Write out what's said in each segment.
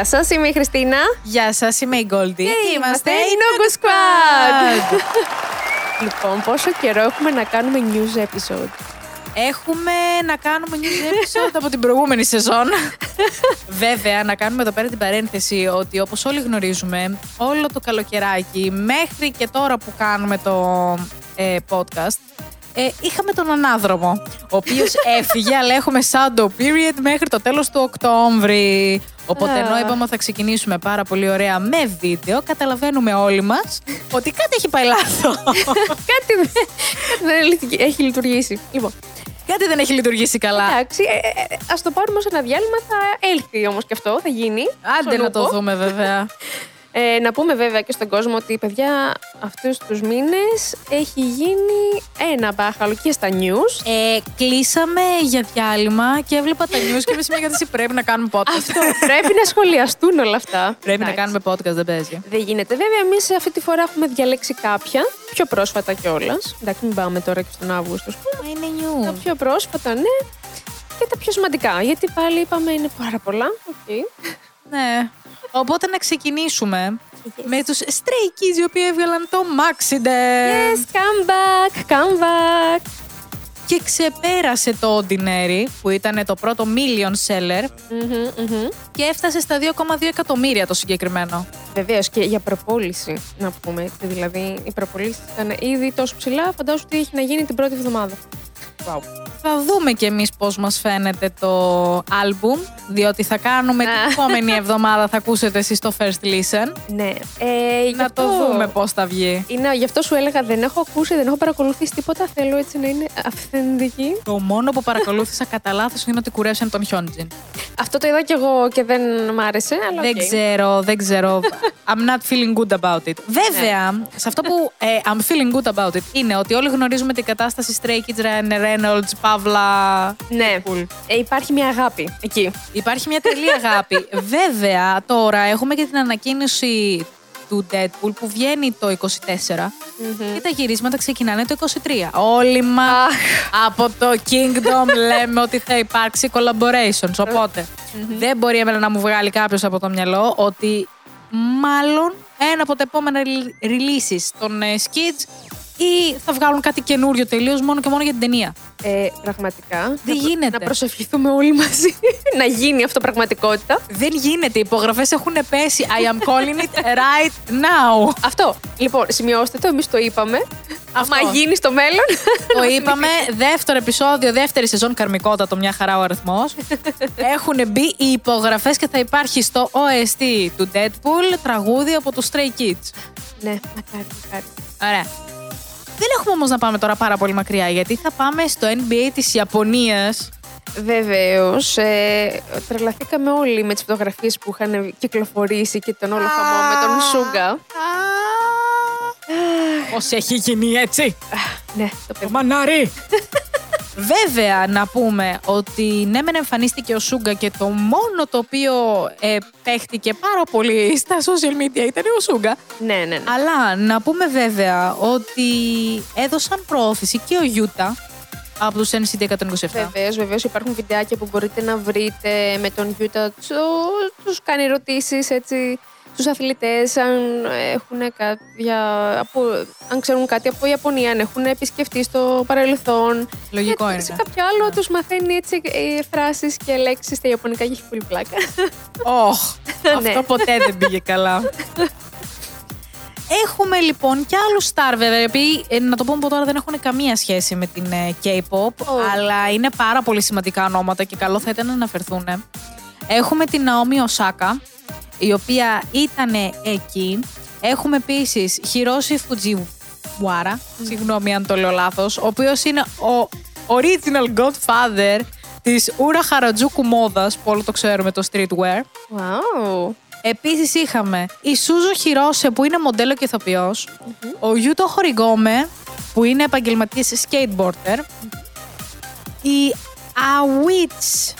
Γεια σας, είμαι η Χριστίνα. Γεια σας, είμαι η Γκόλντι. Και είμαστε η Nogo Squad. λοιπόν, πόσο καιρό έχουμε να κάνουμε news episode. Έχουμε να κάνουμε news episode από την προηγούμενη σεζόν. Βέβαια, να κάνουμε εδώ πέρα την παρένθεση ότι όπως όλοι γνωρίζουμε, όλο το καλοκαιράκι μέχρι και τώρα που κάνουμε το ε, podcast, ε, είχαμε τον ανάδρομο, ο οποίος έφυγε, αλλά έχουμε shadow period μέχρι το τέλος του Οκτώβρη. Οπότε ενώ είπαμε ότι θα ξεκινήσουμε πάρα πολύ ωραία με βίντεο, καταλαβαίνουμε όλοι μας ότι κάτι έχει πάει λάθος. κάτι δεν, κάτι δεν έχει λειτουργήσει. Λοιπόν, Κάτι δεν έχει λειτουργήσει καλά. εντάξει, ε, ε, ας το πάρουμε ως ένα διάλειμμα, θα έλθει όμως και αυτό, θα γίνει. Άντε στον να το ούπο. δούμε βέβαια. Ε, να πούμε βέβαια και στον κόσμο ότι παιδιά αυτούς τους μήνες έχει γίνει ένα μπάχαλο και στα news. Ε, κλείσαμε για διάλειμμα και έβλεπα τα news και με σημαίνει ότι πρέπει να κάνουμε podcast. Αυτό πρέπει να σχολιαστούν όλα αυτά. πρέπει να Εντάξει. κάνουμε podcast, δεν παίζει. Δεν γίνεται. Βέβαια, εμείς αυτή τη φορά έχουμε διαλέξει κάποια, πιο πρόσφατα κιόλας. Εντάξει, μην πάμε τώρα και στον Αύγουστο. ας πούμε. Είναι Τα news. πιο πρόσφατα, ναι. Και τα πιο σημαντικά. Γιατί πάλι είπαμε είναι πάρα πολλά. Οκ. Ναι. Οπότε να ξεκινήσουμε με τους Stray Kids οι οποίοι έβγαλαν το Maxident Yes, comeback, comeback. και ξεπέρασε το Oddinary που ήταν το πρώτο million seller Μμμ, μμμ. και έφτασε στα 2,2 εκατομμύρια το συγκεκριμένο. Βεβαίως και για προπόληση, να πούμε έτσι. Δηλαδή, οι προπολίσει ήταν ήδη τόσο ψηλά, φαντάζομαι ότι έχει να γίνει την πρώτη εβδομάδα. Wow. Θα δούμε κι εμείς πώς μας φαίνεται το άλμπουμ, διότι θα κάνουμε την Α. επόμενη εβδομάδα, θα ακούσετε εσείς το first listen. Ναι. Ε, γι' Να αυτό- το δούμε πώς θα βγει. Είναι, γι' αυτό σου έλεγα δεν έχω ακούσει, δεν έχω παρακολουθήσει τίποτα. Θέλω έτσι να είναι αυθεντική. Το μόνο που παρακολούθησα κατά λάθος είναι ότι κουρέψαν τον Χιόντζιν. Αυτό το είδα κι εγώ και δεν μ' άρεσε, αλλά Δεν οκ. ξέρω, δεν ξέρω. I'm not feeling good about it. Βέβαια, σε αυτό που ε, I'm feeling good about it είναι ότι όλοι γνωρίζουμε την κατάσταση Stray Kids, Ryan Reynolds, Παύλα. Ναι, Cool. ε, υπάρχει μια αγάπη εκεί. Υπάρχει μια τρελή αγάπη. Βέβαια, τώρα έχουμε και την ανακοίνωση του Deadpool που βγαίνει το 24 και τα γυρίσματα ξεκινάνε το 23. Όλοι μας Αχ. από το Kingdom λέμε ότι θα υπάρξει collaborations. Οπότε δεν μπορεί εμένα να μου βγάλει κάποιος από το μυαλό ότι μάλλον ένα από τα επόμενα rel- releases των ε, Skids ή θα βγάλουν κάτι καινούριο τελείως μόνο και μόνο για την ταινία; Ε, πραγματικά. Δεν να, προ- γίνεται. Να προσευχηθούμε όλοι μαζί να γίνει αυτό πραγματικότητα. Δεν γίνεται. Οι υπογραφές έχουν πέσει. I am calling it right now. Αυτό. Λοιπόν, σημειώστε το, εμείς το είπαμε. Αυτό. Άμα γίνει στο μέλλον. Το είπαμε. Δεύτερο επεισόδιο, δεύτερη σεζόν καρμικότατο, μια χαρά ο αριθμός. Έχουν μπει οι υπογραφές και θα υπάρχει στο OST του Deadpool τραγούδι από τους Stray Kids. ναι, μακάρι, μακάρι. Ωραία. Δεν έχουμε όμως να πάμε τώρα πάρα πολύ μακριά, γιατί θα πάμε στο NBA της Ιαπωνίας. Βεβαίως. Ε, τρελαθήκαμε όλοι με τις φωτογραφίες που είχαν κυκλοφορήσει και τον όλο χαμό με τον Σούγκα. Πώς έχει γίνει έτσι; Ναι, το Το παιδί. μανάρι. Βέβαια, να πούμε ότι ναι, μεν εμφανίστηκε ο Σούγκα και το μόνο το οποίο ε, παίχτηκε πάρα πολύ στα social media ήταν ο Σούγκα. Ναι, ναι, ναι. Αλλά να πούμε βέβαια ότι έδωσαν προώθηση και ο Γιούτα από τους NCT 127. Βεβαίως, βεβαίως υπάρχουν βιντεάκια που μπορείτε να βρείτε με τον Γιούτα. Τους κάνει ερωτήσεις έτσι στου αθλητές, αν έχουν κάποια. Από, αν ξέρουν κάτι από Ιαπωνία, αν έχουν επισκεφτεί στο παρελθόν. Λογικό Και είναι. Σε κάποιο άλλο τους μαθαίνει έτσι ε, φράσεις και λέξεις στα Ιαπωνικά και έχει πολύ πλάκα. Όχ, Ναι. αυτό ποτέ δεν πήγε καλά. Έχουμε λοιπόν και άλλους star βέβαια, οι οποίοι ε, να το πούμε από τώρα δεν έχουν καμία σχέση με την ε, K-pop, αλλά είναι πάρα πολύ σημαντικά ονόματα και καλό θα ήταν να αναφερθούν. Έχουμε την Naomi Osaka, η οποία ήταν εκεί. Έχουμε επίσης Hiroshi Fujiwara, συγγνώμη αν το λέω λάθος, ο οποίος είναι ο original godfather της Ura Harajuku μόδας, που όλο το ξέρουμε το streetwear. Wow. Επίσης είχαμε η Σούζο Χιρόσε που είναι μοντέλο και ηθοποιός, ο Γιούτο Χοριγκόμε που είναι επαγγελματίας skateboarder, η Awitz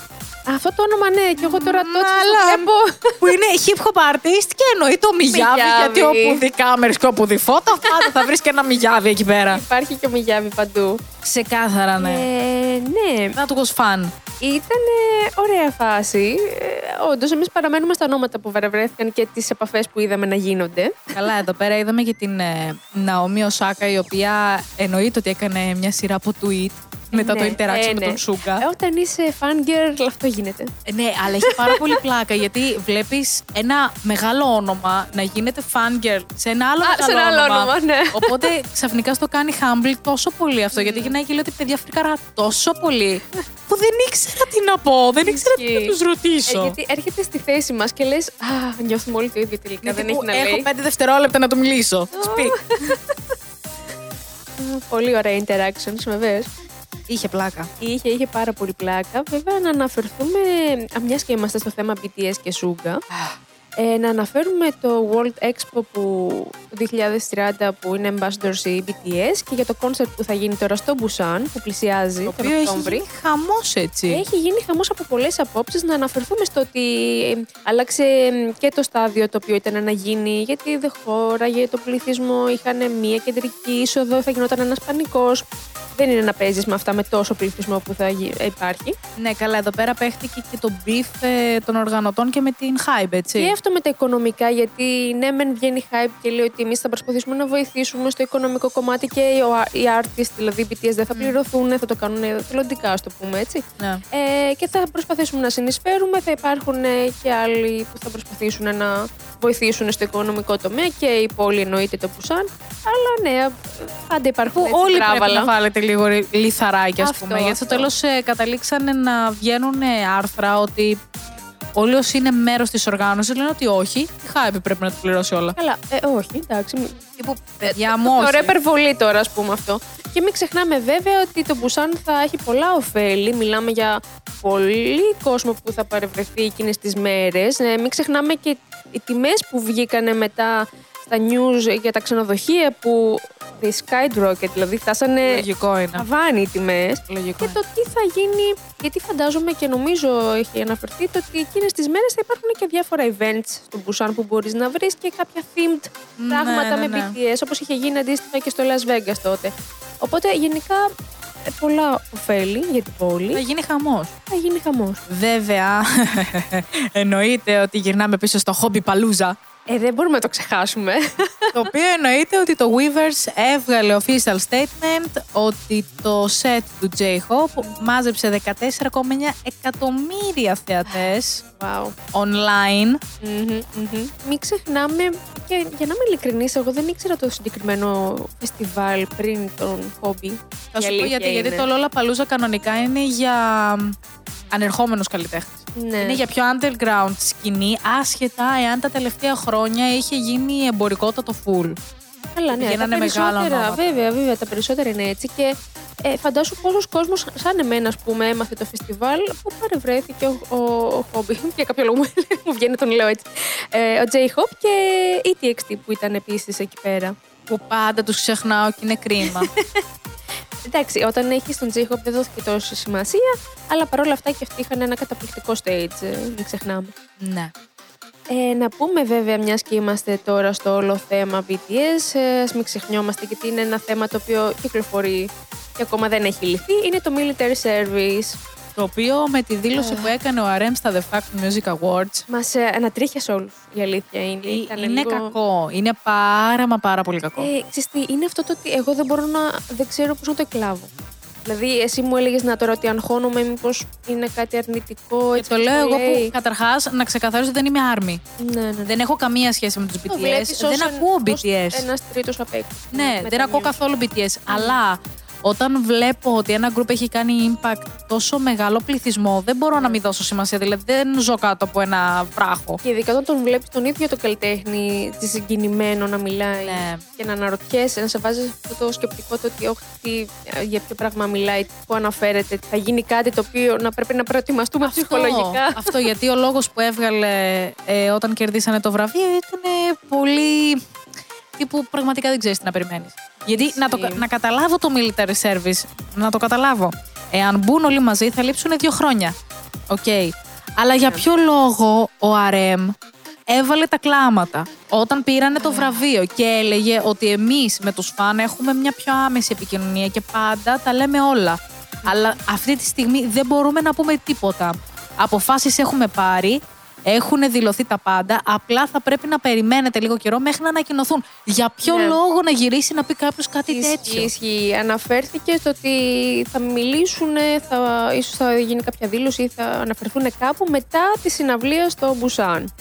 Αυτό το όνομα ναι, και εγώ τώρα το έτσι Μάλα. το βλέπω. που είναι hip hop artist και εννοεί το Μιγιάβι, Μιγιάβι. γιατί όπου δει κάμερες και όπου δει φώτα πάντα θα βρεις και ένα Μιγιάβι εκεί πέρα. Υπάρχει και ο Μιγιάβι παντού. Ξεκάθαρα ναι. Ε, ναι, Να του was fun. ήταν ωραία φάση. Ε, Όντως, εμείς παραμένουμε στα ονόματα που βρέθηκαν και τις επαφές που είδαμε να γίνονται. Καλά, εδώ πέρα είδαμε και την ε, Ναόμι Οσάκα, η οποία εννοείται ότι έκανε μια σειρά από tweet μετά Ναι, το interaction ε, με ναι. τον Σούγκα. Ε, Όταν είσαι fangirl, αυτό γίνεται. Ε, Ναι, αλλά έχει πάρα πολύ πλάκα γιατί βλέπεις ένα μεγάλο όνομα να γίνεται fangirl σε ένα άλλο Α, μεγάλο σε ένα άλλο όνομα. όνομα, ναι. Οπότε ξαφνικά στο κάνει humble τόσο πολύ αυτό. Γιατί γυρνάει και λέει ότι παιδιά φρικαρά τόσο πολύ που δεν ήξερα τι να πω. Δεν ήξερα τι να Ισχύει. τους ρωτήσω. Ε, γιατί έρχεται στη θέση μας και λες: Α, νιώθουμε όλοι το ίδιο τελικά. Ναι, δεν τύπου, έχει να Έχω λέει. πέντε δευτερόλεπτα να του μιλήσω. Speak. Α, Πολύ ωραία interactions, βεβαίως. Είχε πλάκα. Είχε, είχε πάρα πολύ πλάκα. Βέβαια, να αναφερθούμε, μιας και είμαστε στο θέμα BTS και Suga, ε, να αναφέρουμε το World Expo που 2030 που είναι Ambassadors η BTS και για το concert που θα γίνει τώρα στο Busan που πλησιάζει Το τον οποίο έχει Οκτώβρη. γίνει χαμός έτσι. Έχει γίνει χαμός από πολλές απόψεις να αναφερθούμε στο ότι ε, άλλαξε ε, και το στάδιο το οποίο ήταν να γίνει γιατί δεν χώραγε το πληθυσμό, είχαν μία κεντρική είσοδο, θα γινόταν ένας πανικός. Δεν είναι να παίζεις με αυτά με τόσο πληθυσμό που θα γι- ε, υπάρχει. Ναι, καλά, εδώ πέρα παίχτηκε και το beef ε, των οργανωτών και με την hype, έτσι. Και αυτό με τα οικονομικά, γιατί ναι, μεν βγαίνει hype και λέει ότι εμείς θα προσπαθήσουμε να βοηθήσουμε στο οικονομικό κομμάτι και οι, οι artists, δηλαδή οι BTS, δεν θα πληρωθούν, θα το κάνουν θελοντικά, ας το πούμε έτσι. Ναι. Ε, και θα προσπαθήσουμε να συνεισφέρουμε. Θα υπάρχουν ε, και άλλοι που θα προσπαθήσουν να βοηθήσουν στο οικονομικό τομέα και η πόλη εννοείται το Πουσάν. Αλλά ναι, πάντα υπάρχουν Που έτσι όλοι τράβαλα. πρέπει να βάλετε λίγο ρι- λιθαράκι, ας Αυτό, πούμε. Γιατί στο αυτό. τέλος ε, καταλήξανε να βγαίνουν ε, άρθρα ότι όλοι όσοι είναι μέρος της οργάνωσης λένε ότι όχι, η hype πρέπει να το πληρώσει όλα. Καλά, ε, όχι, εντάξει. μη- Τύπου, παιδιά μου, Ωραία όχι. υπερβολή τώρα, ας πούμε αυτό. Και μην ξεχνάμε βέβαια ότι το Μπουσάν θα έχει πολλά ωφέλη. Μιλάμε για πολύ κόσμο που θα παρευρεθεί εκείνες τις μέρες. μην ξεχνάμε και οι τιμές που βγήκανε μετά στα news για τα ξενοδοχεία που they skyrocket, δηλαδή φτάσανε Λογικό είναι. ταβάνι οι τιμές. Λογικό Και το τι θα γίνει, γιατί φαντάζομαι και νομίζω έχει αναφερθεί το ότι εκείνες τις μέρες θα υπάρχουν και διάφορα events στο Busan που μπορείς να βρεις και κάποια themed Ναι, πράγματα ναι, με ναι. BTS, όπως είχε γίνει αντίστοιχα και στο Las Vegas τότε. Οπότε γενικά ε, πολλά ωφέλη για την πόλη. Θα γίνει χαμός. Θα γίνει χαμός. Βέβαια, εννοείται ότι γυρνάμε πίσω στο Hobby Palooza. Ε, δεν μπορούμε να το ξεχάσουμε. το οποίο εννοείται ότι το Weavers έβγαλε official statement ότι το set του J-Hope μάζεψε 14,9 εκατομμύρια θεατές wow. online. Μμμ, μμμ. Μην ξεχνάμε, και για να είμαι ειλικρινής, εγώ δεν ήξερα το συγκεκριμένο φεστιβάλ πριν τον χόμπι. Θα σου πω γιατί, γιατί το Lollapalooza κανονικά είναι για ανερχόμενους καλλιτέχνες. Ναι. Είναι για πιο underground σκηνή, άσχετα εάν τα τελευταία χρόνια είχε γίνει εμπορικότατο full. Καλά, ναι, Πηγαίνανε τα μεγάλα περισσότερα, ονόματα. βέβαια, βέβαια, τα περισσότερα είναι έτσι και ε, φαντάσου πόσος κόσμος σαν εμένα, ας πούμε, έμαθε το φεστιβάλ που παρευρέθηκε ο, ο, ο Χόμπι, για κάποιο λόγο μου, μου βγαίνει τον λέω έτσι, ε, ο J-Hop και η TXT που ήταν επίσης εκεί πέρα. Που πάντα τους ξεχνάω και είναι κρίμα. Εντάξει, όταν έχεις τον J-Hop δεν δόθηκε τόσο σημασία, αλλά παρόλα αυτά και αυτοί είχαν ένα καταπληκτικό stage, ε, μην ξεχνάμε. ναι. Ε, να πούμε βέβαια, μιας και είμαστε τώρα στο όλο θέμα BTS, ε, ας μην ξεχνιόμαστε γιατί είναι ένα θέμα το οποίο κυκλοφορεί και ακόμα δεν έχει λυθεί, είναι το Military Service. Το οποίο με τη δήλωση που έκανε ο RM στα The Fact Music Awards Μας ε, ανατρίχιασε όλους, η αλήθεια είναι. Ήταν είναι λίγο- κακό. Είναι πάρα μα πάρα πολύ κακό. Ε, ξέρεις τι, είναι αυτό το ότι εγώ δεν μπορώ να, δεν ξέρω πώς να το εκλάβω. Δηλαδή, εσύ μου έλεγες να τώρα ότι αγχώνομαι, μήπως είναι κάτι αρνητικό. Και Έτσι το όπως λέω εγώ λέει. που καταρχάς να ξεκαθαρίσω ότι δεν είμαι άρμη. Ναι, ναι, ναι. Δεν έχω καμία σχέση με τους Το BTS. βλέπεις ως Δεν εν- ακούω ως BTS. Ένας τρίτος απ' έξω. Ναι, με δεν τα ακούω news. καθόλου BTS. Αλλά όταν βλέπω ότι ένα group έχει κάνει impact τόσο μεγάλο πληθυσμό, δεν μπορώ να μην δώσω σημασία. Δηλαδή δεν ζω κάτω από ένα βράχο. Και ειδικά όταν τον βλέπεις τον ίδιο το καλλιτέχνη τη συγκινημένο να μιλάει Ναι. και να αναρωτιέσαι, να σε βάζει αυτό το σκεπτικό το ότι όχι, τι, για ποιο πράγμα μιλάει, πού αναφέρεται, θα γίνει κάτι το οποίο να πρέπει να προετοιμαστούμε ψυχολογικά. Αυτό γιατί ο λόγος που έβγαλε ε, όταν κερδίσανε το βραβείο ήταν ε, πολύ... τύπου πραγματικά δεν ξέρεις τι να περιμένεις. Γιατί να, το, Ισχύει. να καταλάβω το military service, να το καταλάβω. Εάν μπουν όλοι μαζί θα λείψουν δύο χρόνια. Οκ. Αλλά για ποιο λόγο ο RM έβαλε τα κλάματα όταν πήρανε το βραβείο και έλεγε ότι εμείς με τους φαν έχουμε μια πιο άμεση επικοινωνία και πάντα τα λέμε όλα. Αλλά αυτή τη στιγμή δεν μπορούμε να πούμε τίποτα. Αποφάσεις έχουμε πάρει, έχουν δηλωθεί τα πάντα. Απλά θα πρέπει να περιμένετε λίγο καιρό μέχρι να ανακοινωθούν. Για ποιο Ναι. λόγο να γυρίσει να πει κάποιος κάτι Ισχύει, τέτοιο; ισχύει. Αναφέρθηκε στο ότι θα μιλήσουν, θα, ίσως θα γίνει κάποια δήλωση ή θα αναφερθούν κάπου μετά τη συναυλία στο Μπουσάν.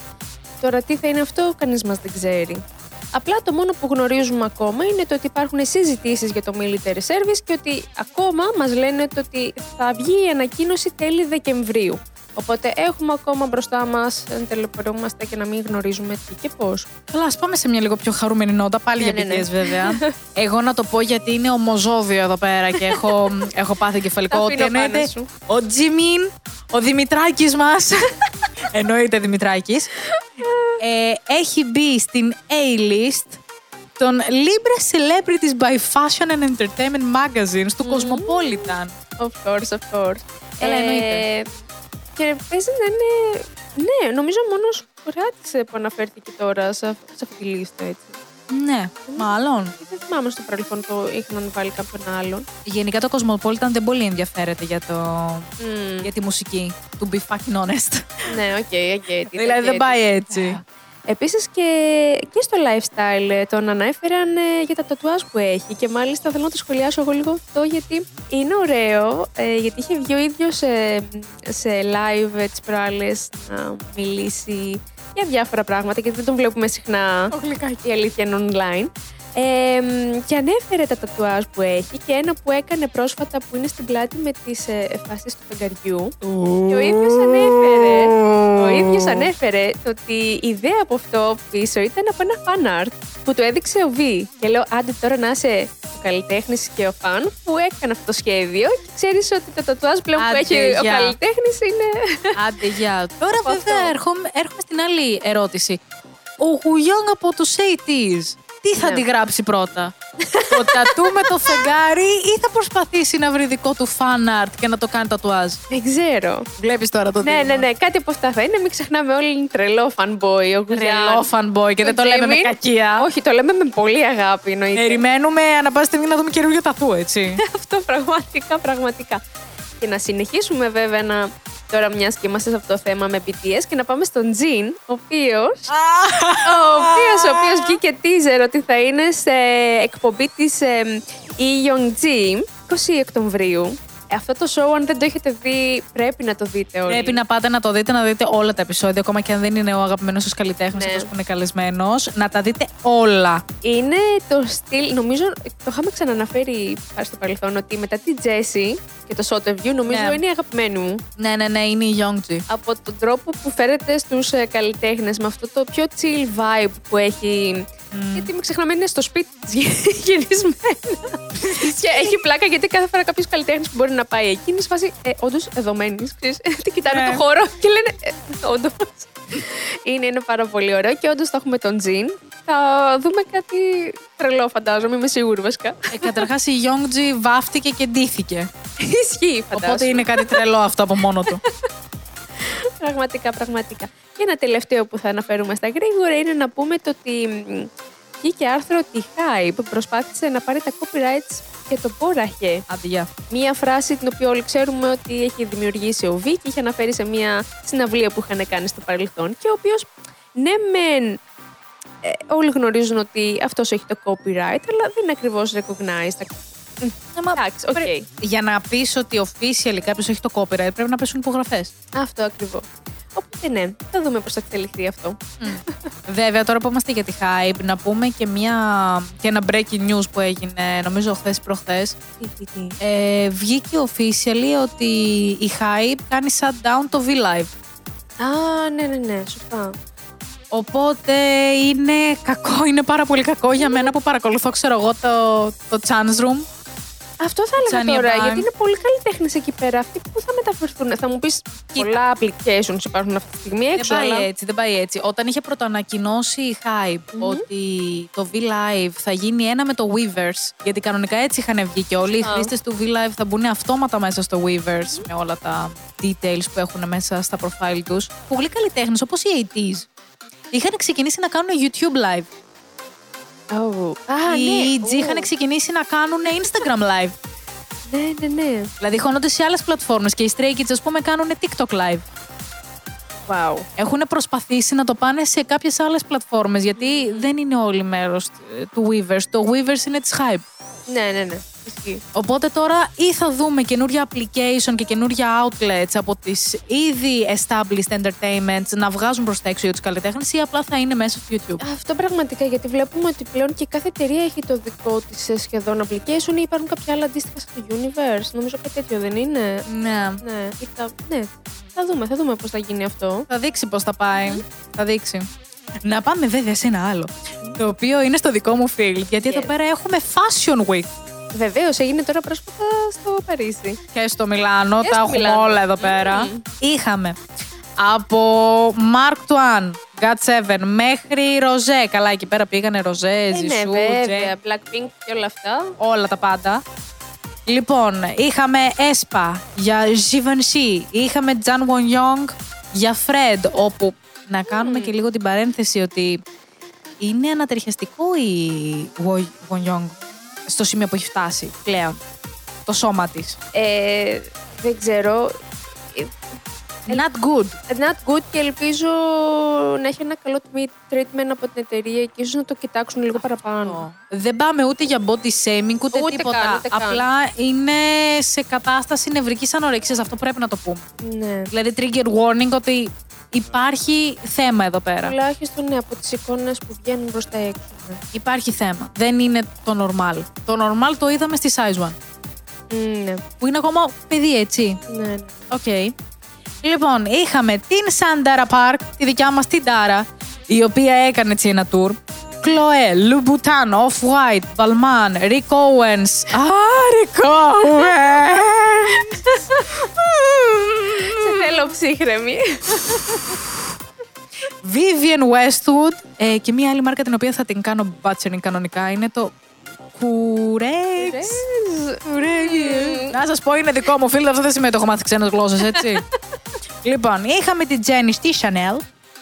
Τώρα τι θα είναι αυτό, κανείς μας δεν ξέρει. Απλά το μόνο που γνωρίζουμε ακόμα είναι το ότι υπάρχουν συζητήσεις για το military service και ότι ακόμα μας λένε το ότι θα βγει η ανακοίνωση τέλη Δεκεμβρίου. Οπότε έχουμε ακόμα μπροστά μας, αν τελεπορούμαστε και να μην γνωρίζουμε τι και πώς. Καλά, ας πάμε σε μια λίγο πιο χαρούμενη νότα. Πάλι Ναι, για ναι, ναι. επιτυχίε, βέβαια. Εγώ να το πω γιατί είναι ομοζώδιο εδώ πέρα και έχω, έχω πάθει κεφαλικό. Τα Ότι αφήνω πάνω εννοείται σου. ο Τζιμίν, ο Δημητράκης μας. εννοείται Δημητράκης. ε, έχει μπει στην A-list των Libre Celebrities by Fashion and Entertainment Magazines του Cosmopolitan. Of course, of course. Καλά, εννοείται. Και παίζει να είναι. Ναι, νομίζω μόνος κράτησε που αναφέρθηκε τώρα σε, αυ- σε αυτή τη λίστα έτσι. Ναι, μάλλον. Δεν θυμάμαι στο παρελθόν το είχαν βάλει κάποιον άλλον. Γενικά το Cosmopolitan δεν πολύ ενδιαφέρεται για, το, Μμμ. για τη μουσική. To be fucking honest. Ναι, OK, OK. δηλαδή δεν πάει έτσι. Επίσης και, και στο lifestyle ε, τον ανέφεραν ε, για τα τατουάζ που έχει και μάλιστα θέλω να το σχολιάσω εγώ λίγο αυτό γιατί είναι ωραίο ε, γιατί είχε βγει ο ίδιος σε, σε live ε, τις προάλλες να μιλήσει για διάφορα πράγματα γιατί δεν τον βλέπουμε συχνά η αλήθεια είναι online. Ε, μ, και ανέφερε τα τατουάζ που έχει και ένα που έκανε πρόσφατα που είναι στην πλάτη με τις ε, ε, φάσεις του φεγγαριού και ο ίδιος ανέφερε, ο ίδιος ανέφερε το ότι η ιδέα από αυτό πίσω ήταν από ένα fan art που του έδειξε ο V. Και λέω, άντε τώρα να είσαι ο καλλιτέχνης και ο φαν που έκανε αυτό το σχέδιο και ξέρεις ότι το τατουάζ πλέον που Άντε, έχει ο γεια. καλλιτέχνης είναι... Άντε, γεια. Τώρα Από βέβαια αυτό. έρχομαι, έρχομαι στην άλλη ερώτηση. Ο Γουγιόνγκ από τους 80s, τι θα Ναι. τη γράψει πρώτα; το τατού με το φεγγάρι ή θα προσπαθήσει να βρει δικό του fan art και να το κάνει τατουάζ; Δεν ξέρω. Βλέπεις τώρα το Ναι, δίλημα. ναι, ναι, κάτι από αυτά θα είναι. Μην ξεχνάμε όλοι είναι τρελό fanboy. Ο Γουζιάν. Τρελό fanboy και Ο δεν το λέμε με Τζίμιν. κακία. Όχι, το λέμε με πολύ αγάπη, εννοείται. Περιμένουμε ανά πάση στιγμή να δούμε καινούργιο τατού, έτσι. Αυτό πραγματικά, πραγματικά. Και να συνεχίσουμε βέβαια να. Τώρα, μιας και είμαστε σε αυτό το θέμα με BTS και να πάμε στον Jin, ο οποίο. ο οποίος ο οποίος βγήκε teaser ότι θα είναι σε εκπομπή της E Young Jim 20 Οκτωβρίου. Ε, Αυτό το show, αν δεν το έχετε δει, πρέπει να το δείτε όλοι. Πρέπει να πάτε να το δείτε, να δείτε όλα τα επεισόδια, ακόμα και αν δεν είναι ο αγαπημένος σας καλλιτέχνης, Ναι. αυτό που είναι καλεσμένος. Να τα δείτε όλα. Είναι το στυλ, νομίζω, το είχαμε ξαναναφέρει στο παρελθόν, ότι μετά τη Jessie και το Shot of You, νομίζω Ναι. είναι η αγαπημένη μου. Ναι, ναι, ναι, είναι η Youngji. από τον τρόπο που φέρεται στους ε, καλλιτέχνες με αυτό το πιο chill vibe που έχει γιατί μην ξεχνάμε είναι στο σπίτι της γυρισμένα και έχει πλάκα γιατί κάθε φορά κάποιος καλλιτέχνης που μπορεί να πάει εκεί είναι σε φάση ε, όντως εδωμένης ξέρεις, τι κοιτάνε Ναι. το χώρο και λένε ε, όντως είναι, είναι πάρα πολύ ωραίο και όντως θα έχουμε τον Τζιν θα δούμε κάτι τρελό φαντάζομαι είμαι σίγουρη βασικά Ε, Καταρχάς η Youngji βάφτηκε και ντύθηκε. ισχύει φαντάζομαι Οπότε είναι κάτι τρελό αυτό από μόνο του. Πραγματικά, πραγματικά. Και ένα τελευταίο που θα αναφέρουμε στα γρήγορα είναι να πούμε το ότι μ, βγήκε άρθρο ότι η Hype προσπάθησε να πάρει τα copyrights για το Πόραχε. Άντε, γεια. Μία φράση την οποία όλοι ξέρουμε ότι έχει δημιουργήσει ο Βί και είχε αναφέρει σε μία συναυλία που είχαν κάνει στο παρελθόν και ο οποίος ναι μεν ε, όλοι γνωρίζουν ότι αυτός έχει το copyright αλλά δεν είναι ακριβώς recognized. Μ, Εντάξει, οκ. Πρέ- Για να πεις ότι officially κάποιος έχει το copyright, πρέπει να πέσουν υπογραφές. Αυτό ακριβώς. Οπότε ναι, θα δούμε πώς θα εξελιχθεί αυτό. Βέβαια, τώρα που είμαστε για τη HYBE, να πούμε και, μια, και ένα breaking news που έγινε, νομίζω χθες προχθές. Τι, τι, τι. Ε, βγήκε officially ότι η hype κάνει shutdown το V-Live. Α, ναι, ναι, ναι, σωστά. Οπότε είναι κακό, είναι πάρα πολύ κακό για μένα που παρακολουθώ, ξέρω εγώ, το, το Chance Room. Αυτό θα έλεγα Τζάνι τώρα, Μπάνκ. γιατί είναι πολύ καλλιτέχνε εκεί πέρα. Αυτοί που θα μεταφερθούν. Θα μου πεις πολλά applications υπάρχουν αυτή τη στιγμή έξω. δεν πάει αλλά... έτσι, δεν πάει έτσι. Όταν είχε πρωτοανακοινώσει η Hype ότι το V-Live θα γίνει ένα με το Weavers, γιατί κανονικά έτσι είχαν βγει και όλοι οι Α. χρήστες του V-Live θα μπουν αυτόματα μέσα στο Weavers με όλα τα details που έχουν μέσα στα profile τους. Πολλοί καλλιτέχνε όπως οι 80s είχαν ξεκινήσει να κάνουν YouTube Live. Oh. Α, οι ναι. EG είχαν ξεκινήσει να κάνουν Instagram Live. Ναι, ναι, ναι. Δηλαδή χώνονται σε άλλες πλατφόρμες και οι Stray Kids, ας πούμε, κάνουν TikTok live. Wow. Έχουν προσπαθήσει να το πάνε σε κάποιες άλλες πλατφόρμες γιατί δεν είναι όλοι μέρος ε, του Weavers. Το Weavers είναι της Hype. Ναι, ναι, ναι. Ισχύει. Οπότε τώρα ή θα δούμε καινούργια application και καινούργια outlets από τις ήδη established entertainments να βγάζουν προς τα έξω για τους καλλιτέχνες ή απλά θα είναι μέσα στο YouTube; Αυτό πραγματικά γιατί βλέπουμε ότι πλέον και κάθε εταιρεία έχει το δικό της σχεδόν application ή υπάρχουν κάποια άλλα αντίστοιχα στο universe. Νομίζω κάτι τέτοιο δεν είναι; Ναι. Ναι, ή τα... ναι. Θα δούμε, θα δούμε πώς θα γίνει αυτό. Θα δείξει πώς θα πάει. Θα δείξει. Να πάμε βέβαια σε ένα άλλο, το οποίο είναι στο δικό μου field, γιατί εδώ Yes. πέρα έχουμε Fashion Week. Βεβαίως, έγινε τώρα πρόσφατα στο Παρίσι. και στο Μιλάνο, Και τα στο έχουμε Μιλάνο. όλα εδώ πέρα. Μμμ. Είχαμε από Mark Twain, God 7 μέχρι Ροζέ. Καλά, εκεί πέρα πήγανε Ροζέ, Ε, ναι, Ζησού, βέβαια. Τζέ, Blackpink και όλα αυτά. όλα τα πάντα. Λοιπόν, είχαμε Έσπα για Givenchy, είχαμε Jan Won Young για Fred, όπου να κάνουμε και λίγο την παρένθεση ότι είναι ανατριχιαστικό η Won Young στο σημείο που έχει φτάσει πλέον. Το σώμα της. Ε, δεν ξέρω. Ε, Not good. Not good και ελπίζω να έχει ένα καλό treatment από την εταιρεία και ίσως να το κοιτάξουν λίγο παραπάνω. Δεν πάμε ούτε για body shaming ούτε, Ούτε τίποτα. καν, ούτε καν. Απλά είναι σε κατάσταση νευρικής ανορεξίας. Αυτό πρέπει να το πούμε. Ναι. Δηλαδή trigger warning ότι υπάρχει θέμα εδώ πέρα. Τουλάχιστον ναι, από τις εικόνες που βγαίνουν προς τα έξω. ναι. Υπάρχει θέμα. Δεν είναι το normal. Το normal το είδαμε στη size 1. Μ, Ναι, Που είναι ακόμα παιδί, έτσι. ναι, ναι. Οκ. Λοιπόν, είχαμε την Σαντάρα Πάρκ, τη δικιά μας την Τάρα, η οποία έκανε έτσι ένα tour. Chloé, Louboutin, Off-White, Balmain, Rick Owens. Α, Rick Owens! Σε θέλω ψύχρεμη. Vivian Westwood ε, και μία άλλη μάρκα την οποία θα την κάνω butchering κανονικά είναι το Κουρέξ. Να σας πω, είναι δικό μου φίλο, αυτό δεν σημαίνει ότι έχω μάθει ξένες γλώσσες, έτσι. λοιπόν, είχαμε την Jenny στη Chanel.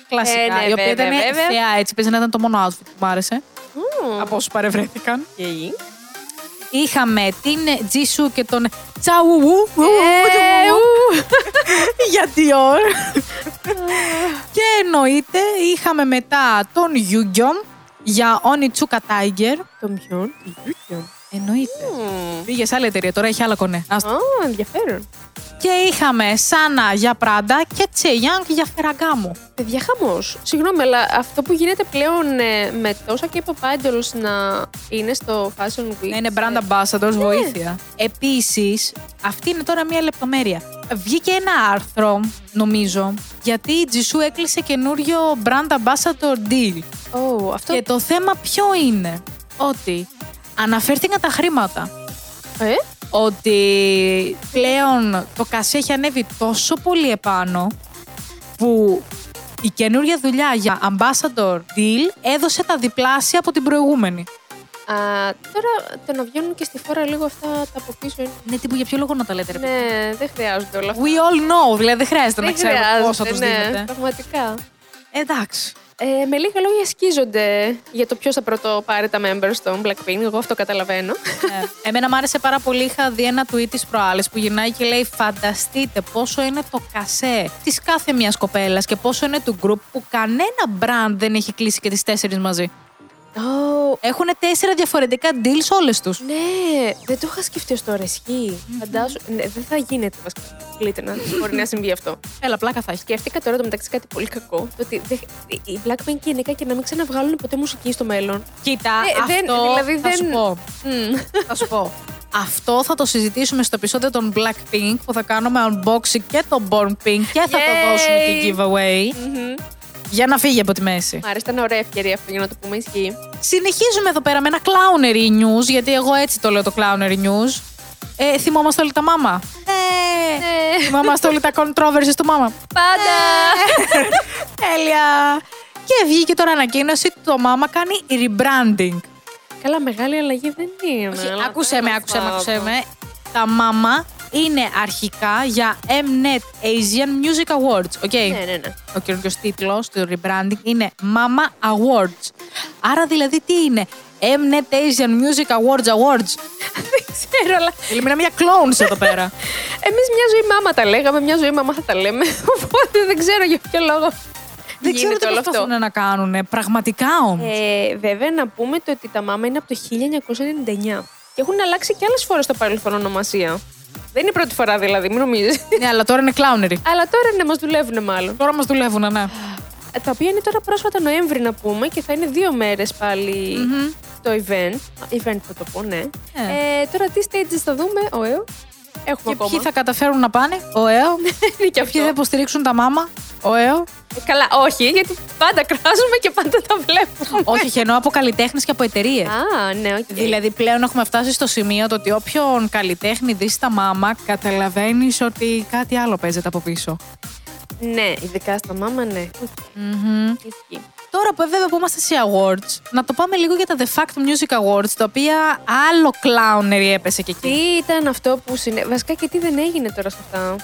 Κλασικά, Ε, ναι, η οποία βέβαια, ήταν βέβαια. θεά, έτσι, παίζει να ήταν το μόνο outfit που μου άρεσε. Μμ. Από όσους παρευρέθηκαν. Και η; Είχαμε την Jisoo και τον Τσαουου Ε, ου. για Dior. και εννοείται είχαμε μετά τον Yugyeom για Onitsuka Tiger. Τον ποιον, τη Γιούκιο. Εννοείται. Μμ. Πήγες σε άλλη εταιρεία, τώρα έχει άλλα κονέ. Άστο. Α, ενδιαφέρον. Και είχαμε Σάνα για Prada και Τσεγιάνγκ για Ferragamo. Παιδιά, χαμός. Συγγνώμη, αλλά αυτό που γίνεται πλέον ε, με τόσα και pop idols να είναι στο Fashion Week. Να είναι brand ambassadors, βοήθεια. Επίσης, αυτή είναι τώρα μία λεπτομέρεια. Βγήκε ένα άρθρο, νομίζω, γιατί η Jisoo έκλεισε καινούριο brand ambassador deal. Ω, αυτό. Και το θέμα ποιο είναι, ότι αναφέρθηκαν τα χρήματα. Ε, Ότι πλέον το κασέ έχει ανέβει τόσο πολύ επάνω που η καινούργια δουλειά για ambassador deal έδωσε τα διπλάσια από την προηγούμενη. α, τώρα το να βγαίνουν και στη φόρα λίγο αυτά τα από πίσω είναι. Ναι, τύπου για ποιο λόγο να τα λέτε, ρε παιδί. Ναι, δεν χρειάζονται όλα αυτά. We all know, δηλαδή δεν χρειάζεται να Δεν ξέρουμε χρειάζεται, πόσο τους ναι, δίνετε. Πραγματικά. Εντάξει. Ε, με λίγα λόγια σκίζονται για το ποιος θα πρώτο πάρει τα members των Blackpink. Εγώ αυτό καταλαβαίνω. Ναι. Εμένα μου άρεσε πάρα πολύ. Είχα δει ένα tweet της προάλλε που γυρνάει και λέει: Φανταστείτε πόσο είναι το κασέ της κάθε μιας κοπέλας και πόσο είναι του group που κανένα brand δεν έχει κλείσει και τις τέσσερις μαζί. Oh, Έχουν τέσσερα διαφορετικά deals όλες τους. ναι, δεν το είχα σκεφτεί ως τώρα. Ισχύει. Φαντάσου. Ναι, δεν θα γίνεται βασικά. Κλείται να μπορεί να συμβεί αυτό. Έλα, πλάκα θα έχει. Σκέφτηκα τώρα το μεταξύ κάτι πολύ κακό. Το ότι δεν- οι Blackpink γενικά και να μην ξαναβγάλουν ποτέ μουσική στο μέλλον. Κοίτα, Ε, δεν- αυτό δηλαδή θα σου δεν- πω. Μμ. Θα σου πω. Αυτό θα το συζητήσουμε στο επεισόδιο των Blackpink που θα κάνουμε unboxing και το Born Pink και θα το Yay! δώσουμε και giveaway Μμμ. Για να φύγει από τη μέση. Μ' άρεσε, ήταν ωραία ευκαιρία αυτό για να το πούμε. Ισχύει. Συνεχίζουμε εδώ πέρα με ένα clownery news, γιατί εγώ έτσι το λέω το clownery news. Ε, θυμόμαστε όλοι τα μάμα; Ε, Ναι. θυμόμαστε όλοι τα controversies του μάμα; Πάντα! Τέλεια. Και βγήκε τώρα ανακοίνωση ότι το μάμα κάνει rebranding. Καλά, μεγάλη αλλαγή δεν είναι. Όχι, αλλά άκουσέ με, τέλος άκουσέ με, πάντων. άκουσέ με. Τα μάμα είναι αρχικά για Mnet Asian Music Awards. OK. Ναι, ναι, ναι. Ο καινούριο τίτλος του rebranding είναι Mama Awards. Άρα δηλαδή τι είναι, Mnet Asian Music Awards Awards. Δεν ξέρω, αλλά Μιλάμε μια clones εδώ πέρα. εμείς μια ζωή μάμα τα λέγαμε, μια ζωή μάμα θα τα λέμε. Οπότε δεν ξέρω για ποιο λόγο. Δεν ξέρω γίνεται τι όλο αυτό. προσπαθούν να κάνουν. Πραγματικά όμως. Ε, βέβαια, να πούμε το ότι τα μάμα είναι από το 1999 και έχουν αλλάξει και άλλες φορές στο παρελθόν ονομασία. Δεν είναι η πρώτη φορά δηλαδή, μην νομίζεις. ναι, αλλά τώρα είναι clownery. Αλλά τώρα ναι, μας δουλεύουν μάλλον. Τώρα μας δουλεύουν, ναι. Ε, Τα οποία είναι τώρα πρόσφατα Νοέμβρη να πούμε και θα είναι δύο μέρες το event. Event θα το πω, ναι. Ε. Ε, τώρα τι stages θα δούμε, οέο. Έχουμε Και ακόμα. ποιοι θα καταφέρουν να πάνε, οέο. είναι και αυτό. Ποιοι θα υποστηρίξουν τα μάμα, ο ΕΟ. Ε, Καλά, όχι, γιατί πάντα κράζουμε και πάντα τα βλέπουμε. Όχι, εννοώ από καλλιτέχνες και από εταιρείες. Α, ναι, οκ. Δηλαδή πλέον έχουμε φτάσει στο σημείο το ότι όποιον καλλιτέχνη δεις στα μάμα, καταλαβαίνεις ότι κάτι άλλο παίζεται από πίσω. Ναι, ειδικά στα μάμα, ναι. Μμμ. Ισχύει. Τώρα που βέβαια που είμαστε σε awards, να το πάμε λίγο για τα The Fact Music Awards, τα οποία άλλο clownery έπεσε και εκεί. Τι ήταν αυτό που συνέβη. Βασικά και τι δεν έγινε τώρα σε αυτά;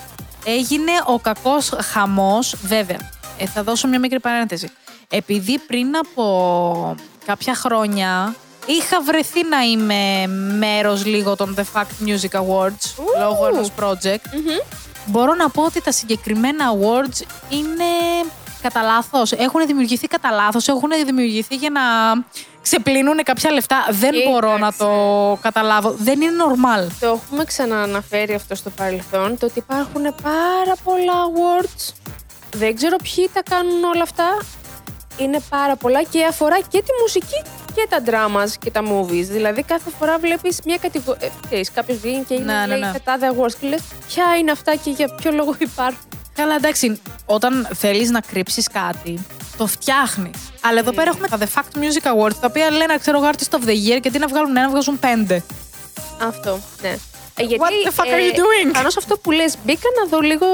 Έγινε ο κακός χαμός, βέβαια. Ε, θα δώσω μια μικρή παρένθεση. Επειδή πριν από κάποια χρόνια είχα βρεθεί να είμαι μέρος λίγο των The Fact Music Awards, Ου. λόγω ενός project, μπορώ να πω ότι τα συγκεκριμένα awards είναι κατά λάθος. Έχουν δημιουργηθεί κατά λάθος, έχουν δημιουργηθεί για να ξεπλύνουν κάποια λεφτά. Δεν Κοίταξε. μπορώ να το καταλάβω. Δεν είναι normal. Το έχουμε ξανααναφέρει αυτό στο παρελθόν, το ότι υπάρχουν πάρα πολλά awards. Δεν ξέρω ποιοι τα κάνουν όλα αυτά. Είναι πάρα πολλά και αφορά και τη μουσική και τα dramas και τα movies. Δηλαδή κάθε φορά βλέπεις μια κατηγορία. Ε, κάποιος βγαίνει και είναι Ναι, ναι, λέει, ναι. τα τάδε awards και λες ποια είναι αυτά και για ποιο λόγο υπάρχουν. Καλά, εντάξει, όταν θέλεις να κρύψεις κάτι, το φτιάχνεις. Αλλά εδώ πέρα έχουμε τα The Fact Music Awards, τα οποία λένε, ξέρω εγώ, Artist of the Year και αντί να βγάλουν ένα, βγάζουν πέντε. Αυτό, ναι. Ε, γιατί, What the fuck are you doing? Πάνω σε αυτό που λες, μπήκα να δω λίγο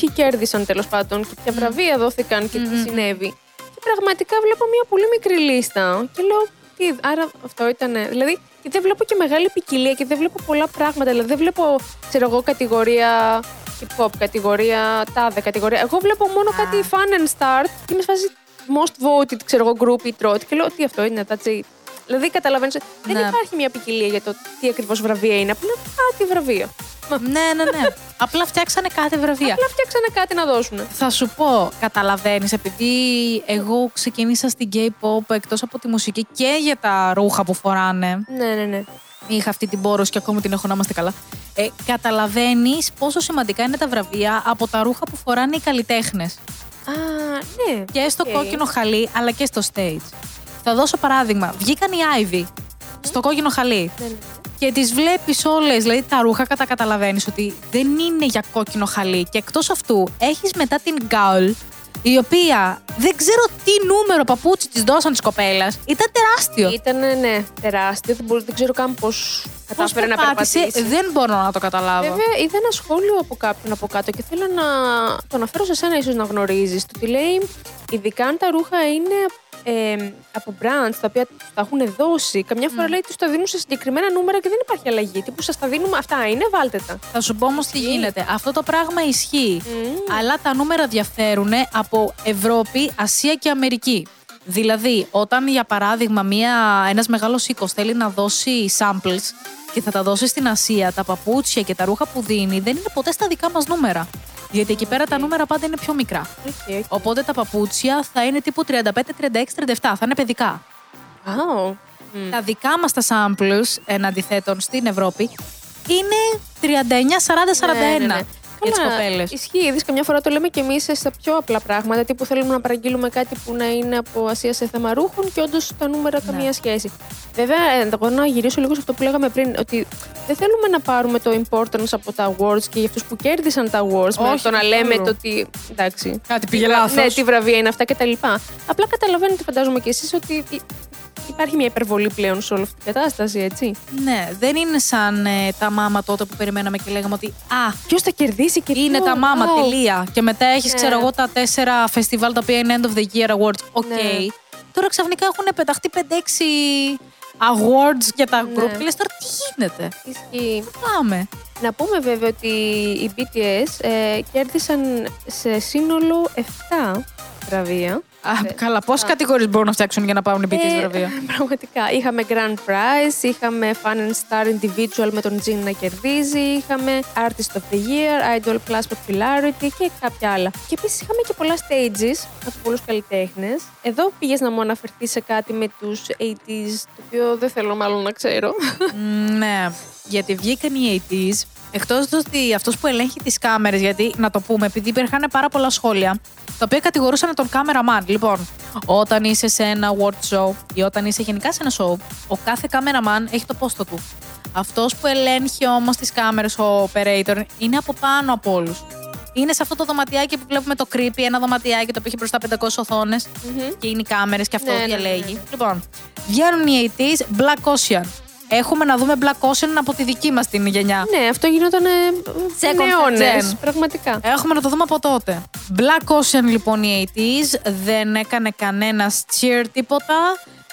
ποιοι κέρδισαν τέλος πάντων και ποια βραβεία δόθηκαν και τι συνέβη. Και πραγματικά βλέπω μια πολύ μικρή λίστα και λέω, τι, άρα αυτό ήταν. Δηλαδή, και δεν βλέπω και μεγάλη ποικιλία και δεν βλέπω πολλά πράγματα. Δηλαδή, δεν βλέπω, ξέρω εγώ, κατηγορία hip hop, κατηγορία τάδε, κατηγορία. Εγώ βλέπω μόνο κάτι fun and start και με φάση most voted, ξέρω εγώ, group ή trot και λέω, τι αυτό είναι, that's it. Δηλαδή, καταλαβαίνεις, δεν Ναι. υπάρχει μια ποικιλία για το τι ακριβώς βραβεία είναι. Απλά κάτι βραβεία. Μα, ναι, ναι, ναι. Απλά φτιάξανε κάτι βραβεία. Απλά φτιάξανε κάτι να δώσουν. Θα σου πω, καταλαβαίνεις, επειδή εγώ ξεκίνησα στην K-pop εκτός από τη μουσική και για τα ρούχα που φοράνε, Ναι, ναι, ναι. είχα αυτή την απορία και ακόμη την έχω να είμαστε καλά, ε, καταλαβαίνεις πόσο σημαντικά είναι τα βραβεία από τα ρούχα που φοράνε οι καλλιτέχνες. Α, ναι. Και στο Οκ. κόκκινο χαλί, αλλά και στο stage. Θα δώσω παράδειγμα. Βγήκαν οι IVE στο κόκκινο χαλί. Ναι, ναι. Και τις βλέπεις όλες, δηλαδή τα ρούχα κατά καταλαβαίνεις ότι δεν είναι για κόκκινο χαλί. Και εκτός αυτού, έχεις μετά την Γκαούλ, η οποία δεν ξέρω τι νούμερο παπούτσι της δώσαν της κοπέλας. Ήταν τεράστιο. Ήταν, ναι, τεράστιο. Δεν, μπορώ, δεν ξέρω καν πώς Πώς κατάφερε να περπάτησε, περπατήσει. δεν μπορώ να το καταλάβω. Βέβαια, είδα ένα σχόλιο από κάποιον από κάτω και θέλω να το αναφέρω σε σένα, ίσως να γνωρίζεις. Το ότι λέει, ειδικά αν τα ρούχα είναι ε, από brands τα οποία τους τα έχουν δώσει, καμιά φορά λέει τους τα δίνουν σε συγκεκριμένα νούμερα και δεν υπάρχει αλλαγή. Τι που σας τα δίνουμε, αυτά είναι, βάλτε τα. Θα σου πω όμως τι γίνεται. Αυτό το πράγμα ισχύει. Μμμ. Αλλά τα νούμερα διαφέρουν από Ευρώπη, Ασία και Αμερική. Δηλαδή, όταν για παράδειγμα μια, ένας μεγάλος οίκος θέλει να δώσει samples και θα τα δώσει στην Ασία, τα παπούτσια και τα ρούχα που δίνει δεν είναι ποτέ στα δικά μας νούμερα. Γιατί εκεί πέρα τα νούμερα πάντα είναι πιο μικρά. OK, OK. Οπότε τα παπούτσια θα είναι τύπου 35, 36, 37. Θα είναι παιδικά. Wow. Μμ. Τα δικά μας τα samples, εν αντιθέσει στην Ευρώπη, είναι 39, 40, 41 Ναι, ναι, ναι. Για τις Καλά, κοπέλες. Ισχύει, είδες, καμιά φορά το λέμε και εμείς στα πιο απλά πράγματα. Τι που θέλουμε να παραγγείλουμε κάτι που να είναι από Ασία σε θέμα ρούχων και όντως τα νούμερα Ναι. καμία σχέση. Βέβαια, ε, εγώ να γυρίσω λίγο σε αυτό που λέγαμε πριν, ότι δεν θέλουμε να πάρουμε το importance από τα awards και για αυτούς που κέρδισαν τα awards με Όχι το να καθόλου. λέμε το ότι. Εντάξει. Κάτι τι πήγε βρα- λάθος. Ναι, τι βραβεία είναι αυτά κτλ. Απλά καταλαβαίνετε, φαντάζομαι και εσείς, ότι υ- υπάρχει μια υπερβολή πλέον σε όλη αυτή την κατάσταση, έτσι. Ναι, δεν είναι σαν ε, τα μάμα τότε που περιμέναμε και λέγαμε ότι Α, Ποιος θα κερδίσει και είναι ποιο, τα MAMA, wow. τελεία. Και μετά έχεις, Ναι. ξέρω εγώ, τα τέσσερα φεστιβάλ τα οποία είναι End of the Year Awards. OK. Ναι. Τώρα ξαφνικά έχουν πεταχτεί 5-6 awards για τα Ναι. group. Και λες τώρα τι γίνεται; Ισχύει. Πάμε; Να πούμε βέβαια ότι οι BTS ε, κέρδισαν σε σύνολο 7 βραβεία. Α, καλά, πόσες κατηγορίες μπορούν να φτιάξουν για να πάρουν οι BTS Ε, βραβεία. Πραγματικά. Είχαμε Grand Prize, είχαμε Fun and Star Individual με τον Jin να κερδίζει, είχαμε Artist of the Year, Idol Plus Popularity και κάποια άλλα. Και επίσης είχαμε και πολλά stages από πολλούς καλλιτέχνες. Εδώ πήγες να μου αναφερθείς σε κάτι με τους 80s, το οποίο δεν θέλω μάλλον να ξέρω. Μ, ναι, γιατί βγήκαν οι 80s. Εκτός ότι αυτός που ελέγχει τις κάμερες, γιατί να το πούμε, επειδή υπήρχαν πάρα πολλά σχόλια, τα οποία κατηγορούσαν τον cameraman. Λοιπόν, όταν είσαι σε ένα award show ή όταν είσαι γενικά σε ένα show, ο κάθε cameraman έχει το πόστο του. Αυτός που ελέγχει όμως τις κάμερες, ο operator, είναι από πάνω από όλους. Είναι σε αυτό το δωματιάκι που βλέπουμε το creepy, ένα δωματιάκι το οποίο έχει μπροστά 500 οθόνες και είναι οι κάμερες και αυτό Ναι, ναι, ναι, διαλέγει. ναι. Λοιπόν, βγαίνουν οι 80s Black Ocean. Έχουμε να δούμε Black Ocean από τη δική μας την γενιά. ναι, αυτό γινόταν ε, Second αιώνες, gen. πραγματικά. Έχουμε να το δούμε από τότε. Black Ocean λοιπόν οι 80s, δεν έκανε κανένα cheer τίποτα.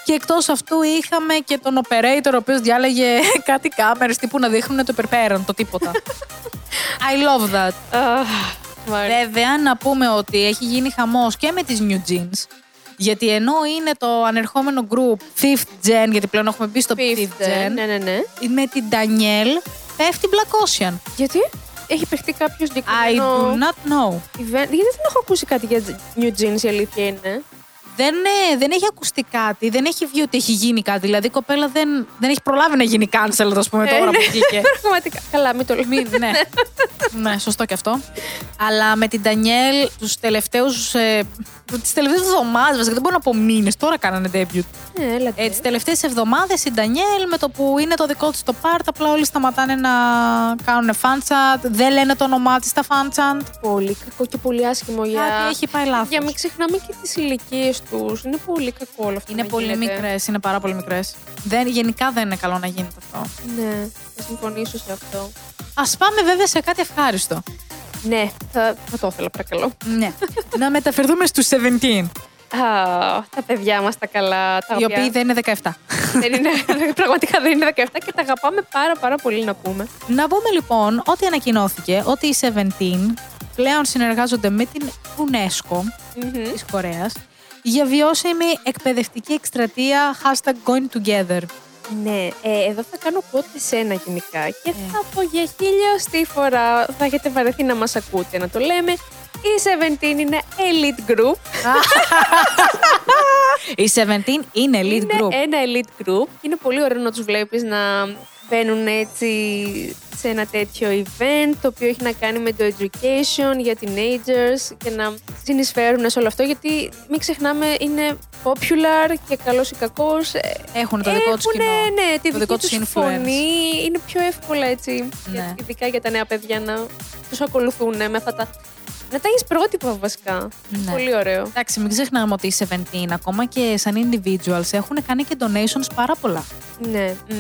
Και εκτός αυτού είχαμε και τον operator ο οποίος διάλεγε κάτι κάμερες τύπου να δείχνουν το υπερπέραν, το τίποτα. I love that. Αχ, μ' αρέσει. Βέβαια, να πούμε ότι έχει γίνει χαμός και με τις New Jeans. Γιατί ενώ είναι το ανερχόμενο group 5th gen, γιατί πλέον έχουμε μπει στο 5th, Fifth, gen, Ναι, ναι, ναι. με την Danielle πέφτει Black Ocean. Γιατί; Έχει παιχτεί κάποιο I συγκεκριμένο do not know. event. Γιατί δεν έχω ακούσει κάτι για New Jeans, η αλήθεια είναι. Δεν, ε, δεν έχει ακουστεί κάτι, δεν έχει βγει ότι έχει γίνει κάτι. Δηλαδή η κοπέλα δεν, δεν έχει προλάβει να γίνει cancel, ας πούμε, Ε, τώρα ναι, που βγήκε. Πραγματικά. Καλά, μην το λέμε. Μην- ναι. ναι, σωστό και αυτό. Αλλά με την Ντανιέλ τους τελευταίους. Ε, τις τελευταίες εβδομάδες, βασικά δεν μπορώ να πω μήνες, τώρα κάνανε debut. Ναι, έλα. Ε, τις τελευταίες εβδομάδες η Ντανιέλ με το που είναι το δικό της το part, απλά όλοι σταματάνε να κάνουν fanchat. Δεν λένε το όνομά της στα fanchat. Πολύ κακό και πολύ άσχημο για. Κάτι έχει πάει λάθος. Για μην ξεχνάμε και τις ηλικίες του. Είναι πολύ κακό όλο αυτό. Είναι να πολύ γίνεται. μικρές, είναι πάρα πολύ μικρές. Γενικά δεν είναι καλό να γίνεται αυτό. Ναι, θα συμφωνήσω σε αυτό. Α πάμε βέβαια σε κάτι ευχάριστο. Ναι, θα, θα το ήθελα, παρακαλώ. Ναι. να μεταφερθούμε στους 17. Α, τα παιδιά μας τα καλά. Τα Οι οποία οποίοι δεν είναι 17. δεν είναι, πραγματικά δεν είναι 17 και τα αγαπάμε πάρα πάρα πολύ να πούμε. να πούμε λοιπόν ότι ανακοινώθηκε ότι οι 17 πλέον συνεργάζονται με την UNESCO Μμμ. της Κορέας για βιώσιμη εκπαιδευτική εκστρατεία hashtag going together. Ναι, ε, εδώ θα κάνω πότε σένα γενικά και Ε. θα πω για χιλιοστή φορά θα έχετε βαρεθεί να μας ακούτε να το λέμε. Η 17 είναι elite group. Οι 17 είναι elite είναι group. ένα elite group. Είναι πολύ ωραίο να τους βλέπεις να μπαίνουν έτσι σε ένα τέτοιο event το οποίο έχει να κάνει με το education για teenagers και να συνεισφέρουν σε όλο αυτό γιατί μην ξεχνάμε είναι popular και καλός ή κακός ε, Έχουν το δικό τους Έχουνε, κοινό. Ναι, τη το δική δικό τους τους influence. φωνή. Είναι πιο εύκολα έτσι, Ναι. για- ειδικά για τα νέα παιδιά να τους ακολουθούν με αυτά τα... Να τα έχεις πρότυπα βασικά. Ναι. Πολύ ωραίο. Εντάξει, μην ξεχνάμε ότι οι 17 ακόμα και σαν individuals έχουν κάνει και donations πάρα πολλά. Ναι, μ.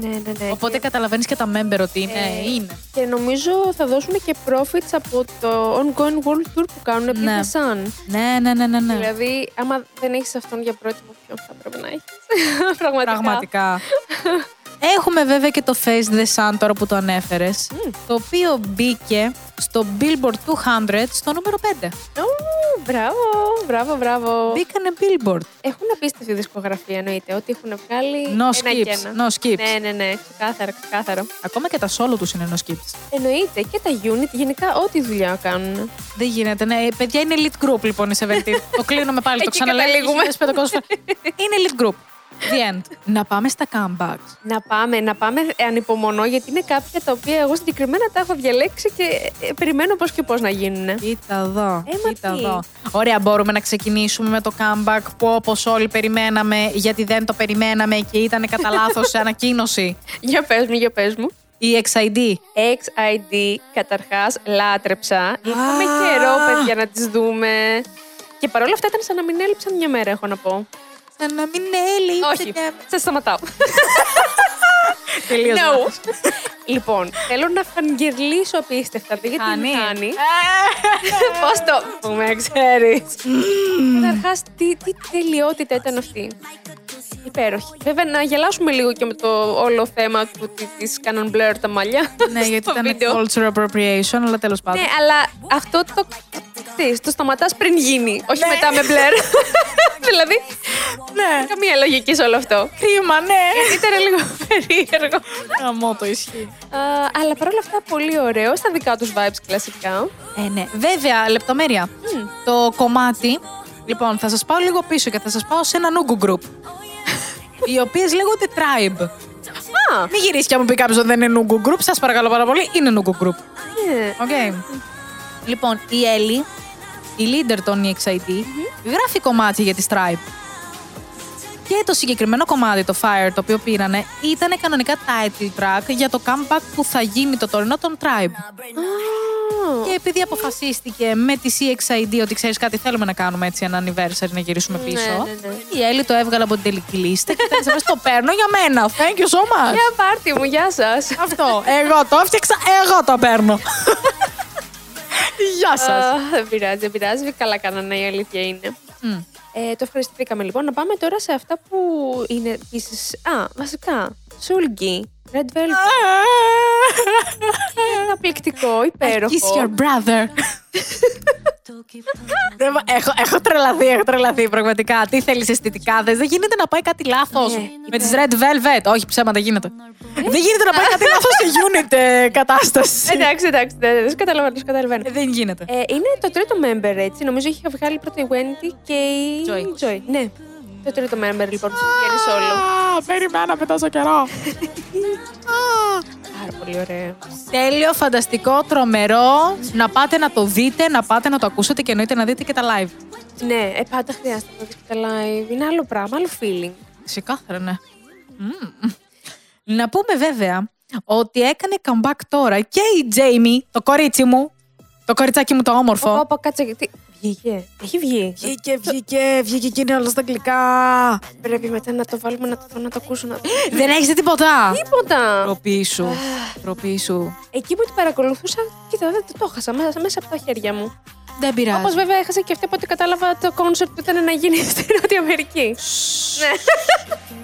ναι, ναι, ναι. Οπότε Και- καταλαβαίνεις και τα member ότι είναι. Ε, είναι. Και νομίζω θα δώσουν και profits από το ongoing world tour που κάνουν επί Ναι. The Sun. Ναι, ναι, ναι, ναι. ναι. Δηλαδή, άμα δεν έχεις αυτόν για πρότυπο, ποιον θα πρέπει να έχεις; Πραγματικά. Πραγματικά. Έχουμε βέβαια και το Face the Sun τώρα που το ανέφερες. Το οποίο μπήκε στο Billboard 200 στο νούμερο 5. Ου, μπράβο, μπράβο, μπράβο. Μπήκανε Billboard. Έχουν απίστευτη δισκογραφία εννοείται, ότι έχουν βγάλει No ένα και skips. ένα. No skips. Ναι, ναι, ναι, ξεκάθαρα, ξεκάθαρα. Ακόμα και τα solo τους είναι no skips. Εννοείται και τα unit, γενικά ό,τι δουλειά κάνουν. Δεν γίνεται. Ναι, παιδιά είναι elite group λοιπόν οι 17. το κλείνουμε πάλι, το Εκεί ξαναλέω. καταλήγουμε. 1500 φορές. είναι elite group. The end. Να πάμε στα comebacks. Να πάμε, να πάμε ε, ανυπομονώ, γιατί είναι κάποια τα οποία εγώ συγκεκριμένα τα έχω διαλέξει και ε, περιμένω πώς και πώς να γίνουν. Κοίτα εδώ. Ε, μα κοίτα τι. εδώ. Ωραία, μπορούμε να ξεκινήσουμε με το comeback που όπως όλοι περιμέναμε, γιατί δεν το περιμέναμε και ήταν κατά λάθος ανακοίνωση. Για πες μου, για πες μου. Η XID. XID, καταρχάς, λάτρεψα. Είχαμε καιρό, παιδιά, να τις δούμε. Και παρόλα αυτά ήταν σαν να μην έλειψαν μια μέρα, έχω να πω. Σαν να μην έλειψε. Όχι, σας σταματάω. Τελείως No. λάθος. λοιπόν, θέλω να φανγκερλίσω απίστευτα, γιατί Χάνει. με χάνει. Πώς το πούμε, ξέρεις. Καταρχάς, τι, τι τελειότητα ήταν αυτή; Υπέροχη. Βέβαια, να γελάσουμε λίγο και με το όλο θέμα του ότι της κάναν blur τα μαλλιά. ναι, γιατί στο ήταν βίντεο. culture appropriation, αλλά τέλος πάντων. Ναι, αλλά αυτό το. Τι, το σταματάς πριν γίνει, όχι Ναι. μετά με μπλερ. δηλαδή, ναι. καμία λογική σε όλο αυτό. Κρίμα, ναι. Ήταν λίγο περίεργο. Γαμό το ισχύει. Α, αλλά παρόλα αυτά, πολύ ωραίο. Στα δικά τους vibes κλασικά. Ε, ναι. Βέβαια, λεπτομέρεια. Το κομμάτι. Λοιπόν, θα σας πάω λίγο πίσω και θα σας πάω σε ένα nugu group. Οι οποίες λέγονται TRI.BE. Α, Μην γυρίσεις και αν μου πει κάποιος ότι δεν είναι nugu group, σας παρακαλώ πάρα πολύ, είναι nugu group. ναι. Οκ. Λοιπόν, η Έλλη, η leader των EXID, γράφει κομμάτια για τη TRI.BE. Και το συγκεκριμένο κομμάτι, το Fire, το οποίο πήρανε, ήταν κανονικά title track για το comeback που θα γίνει το τωρινό των TRI.BE. Α, Και επειδή αποφασίστηκε με τις EXID ότι ξέρεις κάτι, θέλουμε να κάνουμε έτσι ένα anniversary να γυρίσουμε πίσω. ναι, ναι. Η Έλλη το έβγαλε από την τελική λίστα και ήταν σε φάση, το παίρνω για μένα. Thank you so much. Για πάρτη μου, γεια σας. Αυτό. Εγώ το έφτιαξα, εγώ το παίρνω. Γεια σας. Δεν πειράζει, δεν πειράζει. Καλά κάνανε, η αλήθεια είναι. Ε, το ευχαριστηθήκαμε λοιπόν. Να πάμε τώρα σε αυτά που είναι επίση. Α, βασικά. Σούλγκι. Red Velvet. Καταπληκτικό, υπέροχο. Kiss your brother. Δεν βα- έχω, έχω τρελαθεί, έχω τρελαθεί πραγματικά. Τι θέλεις αισθητικά, δεν γίνεται να πάει κάτι λάθος. Ναι, με τις Red Velvet. Όχι, ψέματα γίνεται. δεν γίνεται να πάει κάτι λάθος σε unit ε, κατάσταση. Εντάξει, εντάξει, δεν δεν καταλαβαίνω, δεν καταλαβαίνω. Ε, δεν γίνεται. Ε, είναι το τρίτο member, έτσι. Νομίζω είχε βγάλει πρώτα η Wendy και η Joy. Joy. Ναι. Το τρίτο member λοιπόν που βγαίνει solo. Α, περιμέναμε τόσο καιρό. Πάρα πολύ ωραίο. Τέλειο, φανταστικό, τρομερό. Να πάτε να το δείτε, να πάτε να το ακούσετε και εννοείται να δείτε και τα live. Ναι, ε, πάντα χρειάζεται να δεις και τα live. Είναι άλλο πράγμα, άλλο feeling. Ξεκάθαρα, ναι. Μμμ. Να πούμε βέβαια ότι έκανε comeback τώρα και η Jamie, το κορίτσι μου, το κοριτσάκι μου το όμορφο. Όπα, όπα, κάτσε γιατί. Βγήκε. Έχει βγει. Βγήκε, βγήκε, βγήκε και είναι όλα στα αγγλικά. Πρέπει μετά να το βάλουμε να το δω, να το ακούσω. Να... Δεν έχεις δει τίποτα; Τίποτα. Τροπή σου. Τροπή σου. Εκεί που την παρακολουθούσα, κοίτα, δεν το έχασα μέσα, μέσα από τα χέρια μου. Δεν πειράζει. Όπως βέβαια έχασα και αυτή από ό,τι κατάλαβα το κόνσερτ που ήταν να γίνει στη Νότια Αμερική. ναι.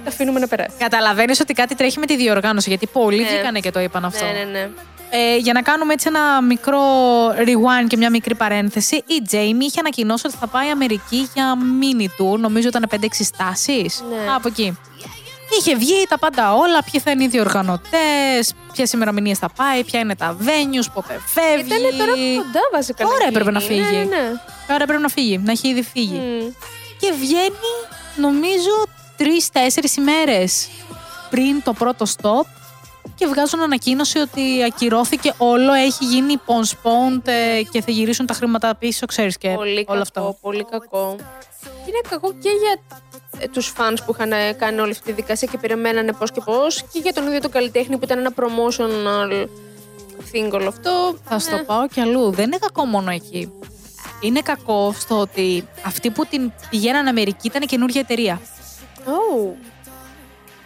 Το αφήνουμε να περάσει. Καταλαβαίνεις ότι κάτι τρέχει με τη διοργάνωση, γιατί πολλοί Ναι. βγήκανε και το είπαν αυτό. Ναι, ναι, ναι. Ε, για να κάνουμε έτσι ένα μικρό rewind και μια μικρή παρένθεση, η Jamie είχε ανακοινώσει ότι θα πάει Αμερική για mini tour, νομίζω ήταν 5-6 στάσεις. Ναι. Από εκεί. Είχε βγει τα πάντα όλα, ποιοι θα είναι οι διοργανωτές, ποιες ημερομηνίες θα πάει, ποια είναι τα venues, πότε φεύγει. Ήταν τώρα κοντά βασικά. Τώρα να έπρεπε να γίνει. φύγει. Ναι, ναι. Τώρα πρέπει να φύγει, να έχει ήδη φύγει. Μμ. Και βγαίνει, νομίζω, τρει-τέσσερι ημέρες πριν το πρώτο stop και βγάζουν ανακοίνωση ότι ακυρώθηκε όλο, έχει γίνει postponed ε, και θα γυρίσουν τα χρήματα πίσω, ξέρεις και Πολύ όλο κακό, αυτό. πολύ κακό. Είναι κακό και για ε, τους fans που είχαν ε, κάνει όλη αυτή τη δικασία και περιμένανε πώς και πώς και για τον ίδιο τον καλλιτέχνη που ήταν ένα promotional thing όλο αυτό. Θα σου Ναι. το πάω κι αλλού. Δεν είναι κακό μόνο εκεί. Είναι κακό στο ότι αυτοί που την πηγαίναν Αμερική ήταν καινούργια εταιρεία. Oh.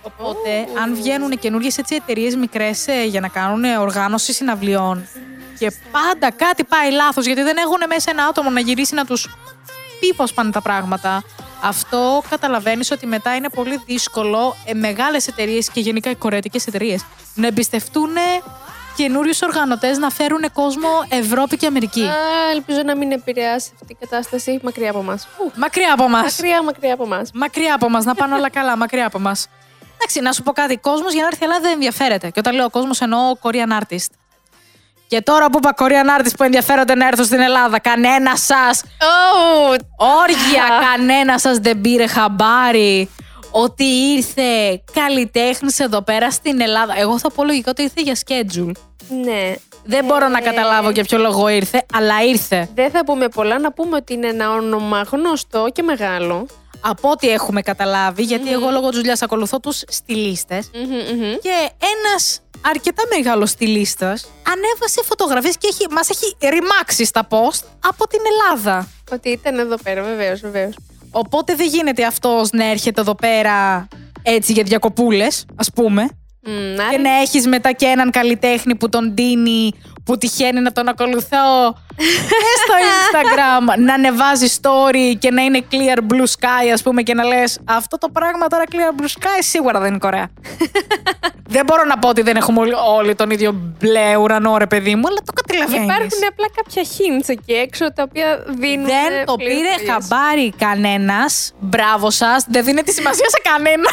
Οπότε, αν βγαίνουν καινούργιες εταιρείες μικρές για να κάνουν οργάνωση συναυλιών και πάντα κάτι πάει λάθος γιατί δεν έχουν μέσα ένα άτομο να γυρίσει να τους πει πώς πάνε τα πράγματα. Αυτό καταλαβαίνεις ότι μετά είναι πολύ δύσκολο ε, μεγάλες εταιρείες και γενικά οι κορεατικές εταιρείες να εμπιστευτούν καινούριους οργανωτές να φέρουν κόσμο Ευρώπη και Αμερική. Α, ελπίζω να μην επηρεάσει αυτή η κατάσταση μακριά από εμά. Μακριά από μας. Μακριά, μακριά από εμά. Μακριά από μας, να πάνε όλα καλά, μακριά από μας. Εντάξει, να σου πω κάτι. Κόσμος για να έρθει η Ελλάδα δεν ενδιαφέρεται. Και όταν λέω κόσμος εννοώ Korean artist. Και τώρα που είπα Korean artist που ενδιαφέρονται να έρθουν στην Ελλάδα, κανένα σας. Oh, Όργια, κανένα σας δεν πήρε χαμπάρι ότι ήρθε καλλιτέχνης εδώ πέρα στην Ελλάδα. Εγώ θα πω λογικά ότι ήρθε για schedule. ναι. Δεν μπορώ να Ε. καταλάβω για ποιο λόγο ήρθε, αλλά ήρθε. Δεν θα πούμε πολλά, να πούμε ότι είναι ένα όνομα γνωστό και μεγάλο. Από ό,τι έχουμε καταλάβει, γιατί εγώ λόγω της δουλειάς ακολουθώ τους στυλίστες Μμμ, μμμ. Και ένας αρκετά μεγάλος στυλίστα ανέβασε φωτογραφίες και έχει, μας έχει ρημάξει στα post από την Ελλάδα. Ότι ήταν εδώ πέρα, βεβαίως, βεβαίως. Οπότε δεν γίνεται αυτός να έρχεται εδώ πέρα έτσι για διακοπούλες, ας πούμε. Και να έχεις μετά και έναν καλλιτέχνη που τον δίνει, που τυχαίνει να τον ακολουθώ και στο Instagram να ανεβάζει story και να είναι clear blue sky, ας πούμε, και να λες αυτό το πράγμα τώρα clear blue sky σίγουρα δεν είναι Κορέα. δεν μπορώ να πω ότι δεν έχουμε όλοι, όλοι τον ίδιο μπλε ουρανό, ρε παιδί μου, αλλά το καταλαβαίνεις. Υπάρχουν απλά κάποια hints εκεί έξω τα οποία δίνουν. Δεν το πήρε πληροφορίες. χαμπάρι κανένας. Μπράβο σας. Δεν δίνεται σημασία σε κανένα.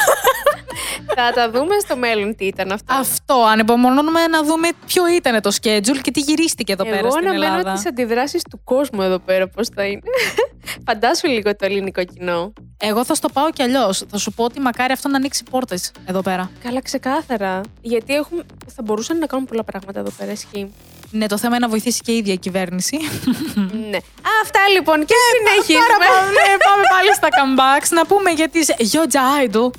Θα τα δούμε στο μέλλον τι ήταν αυτό. Αυτό. Ανυπομονούμε να δούμε ποιο ήταν το schedule και τι γυρίστηκε εδώ πέρα Εγώ στην αναμένω Ελλάδα. τις αντιδράσεις του κόσμου εδώ πέρα, πώς θα είναι. Φαντάσου λίγο το ελληνικό κοινό. Εγώ θα στο πάω κι αλλιώς. Θα σου πω ότι μακάρι αυτό να ανοίξει πόρτες εδώ πέρα. Καλά, ξεκάθαρα. Γιατί έχουμε... θα μπορούσαν να κάνουν πολλά πράγματα εδώ πέρα, ισχύει. Ναι, το θέμα είναι να βοηθήσει και η ίδια η κυβέρνηση. ναι. Αυτά λοιπόν και συνεχίζουμε. Πάρα πάμε, ναι, πάμε πάλι στα comebacks. Να πούμε για τις Yoja Idol.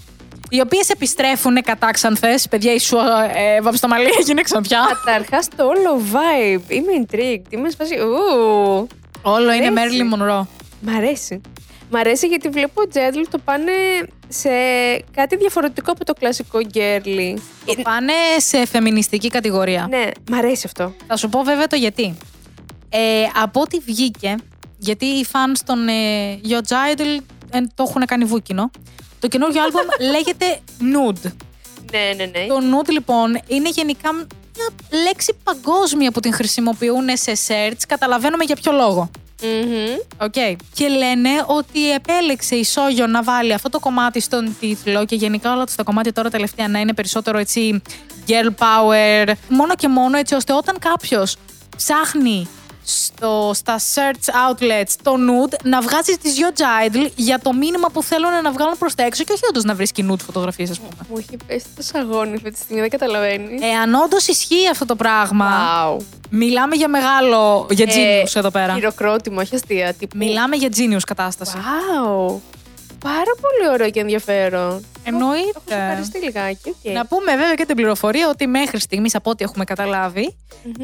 Οι οποίες επιστρέφουν κατάξανθε. Παιδιά, η σου ε, βαμστομαλή έγινε ξαναπιά. Καταρχάς το όλο vibe. Είμαι intrigued. Είμαι σπάσει. Ου. Όλο είναι αρέσει. Marilyn Monroe. Μ' αρέσει. Μ' αρέσει γιατί βλέπω ο Τζέντλ το πάνε σε κάτι διαφορετικό από το κλασικό girly. Το πάνε σε φεμινιστική κατηγορία. Ναι, μ' αρέσει αυτό. Θα σου πω βέβαια το γιατί. Ε, από ό,τι βγήκε, γιατί οι fans των ε, Yeoja Idle ε, το έχουν κάνει βούκινο, το καινούργιο άλμπουμ λέγεται Nude. Ναι, ναι, ναι. Το nude λοιπόν είναι γενικά μια λέξη παγκόσμια που την χρησιμοποιούν σε search. Καταλαβαίνουμε για ποιο λόγο. Μμμ. Οκ. Και λένε ότι επέλεξε η Σόγιον να βάλει αυτό το κομμάτι στον τίτλο και γενικά όλα τα κομμάτια τώρα τελευταία να είναι περισσότερο έτσι girl power. Μόνο και μόνο έτσι ώστε όταν κάποιος ψάχνει στο, στα search outlets το nude να βγάζεις τη Yeoja Idle για το μήνυμα που θέλουν να βγάλουν προς τα έξω και όχι όντως να βρίσκει nude φωτογραφίες, ας πούμε. Μου έχει πέσει το σαγόνι αυτή τη στιγμή, δεν καταλαβαίνεις. Εάν όντως ισχύει αυτό το πράγμα, Wow. μιλάμε για μεγάλο. για genius εδώ πέρα. Χειροκρότημα, όχι αστεία. Τύπου. Μιλάμε για genius κατάσταση. Wow. Πάρα πολύ ωραίο και ενδιαφέρον. Εννοείται. Έχω σοκαριστεί λιγάκι. οκ. Να πούμε βέβαια και την πληροφορία ότι μέχρι στιγμής, από ό,τι έχουμε καταλάβει,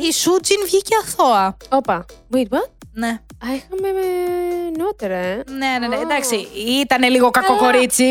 η Σούτζιν βγήκε αθώα. Όπα. Wait, what? Ναι. Α, είχαμε ε, νότερα, ε. Ναι, ναι, ναι. Α. Εντάξει, ήταν λίγο κακό Αλλά- κορίτσι,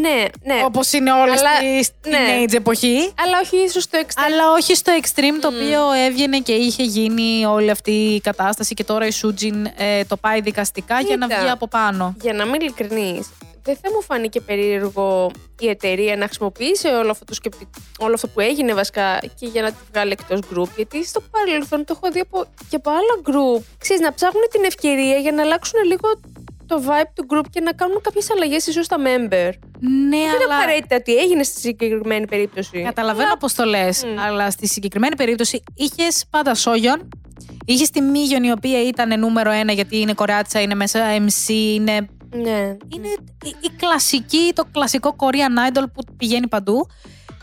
Ναι, ναι. όπως είναι όλες Αλλά- τη ναι. teenage εποχή. Αλλά όχι ίσως το extent. Αλλά όχι στο extreme το οποίο έβγαινε και είχε γίνει όλη αυτή η κατάσταση και τώρα η Σούτζιν ε, το πάει δικαστικά για να Κοίτα. βγει από πάνω. Για να είμαι ειλικρινής, δεν θα μου φάνηκε περίεργο η εταιρεία να χρησιμοποιήσει όλο αυτό, το σκεπτικ... όλο αυτό που έγινε βασικά και για να τη βγάλει εκτός group. Γιατί στο παρελθόν το έχω δει από... και από άλλα group. Ξέρεις, να ψάχνουν την ευκαιρία για να αλλάξουν λίγο το vibe του group και να κάνουν κάποιες αλλαγές ίσως στα member. Ναι, Δεν είναι αλλά. απαραίτητα ότι έγινε στη συγκεκριμένη περίπτωση. Καταλαβαίνω πώς το λες, αλλά στη συγκεκριμένη περίπτωση είχες πάντα Σόγιον. Είχες τη Μίγιον η οποία ήταν νούμερο ένα γιατί είναι κοράτσα, είναι μέσα MC, είναι, Ναι. είναι η, η κλασική, το κλασικό Korean idol που πηγαίνει παντού.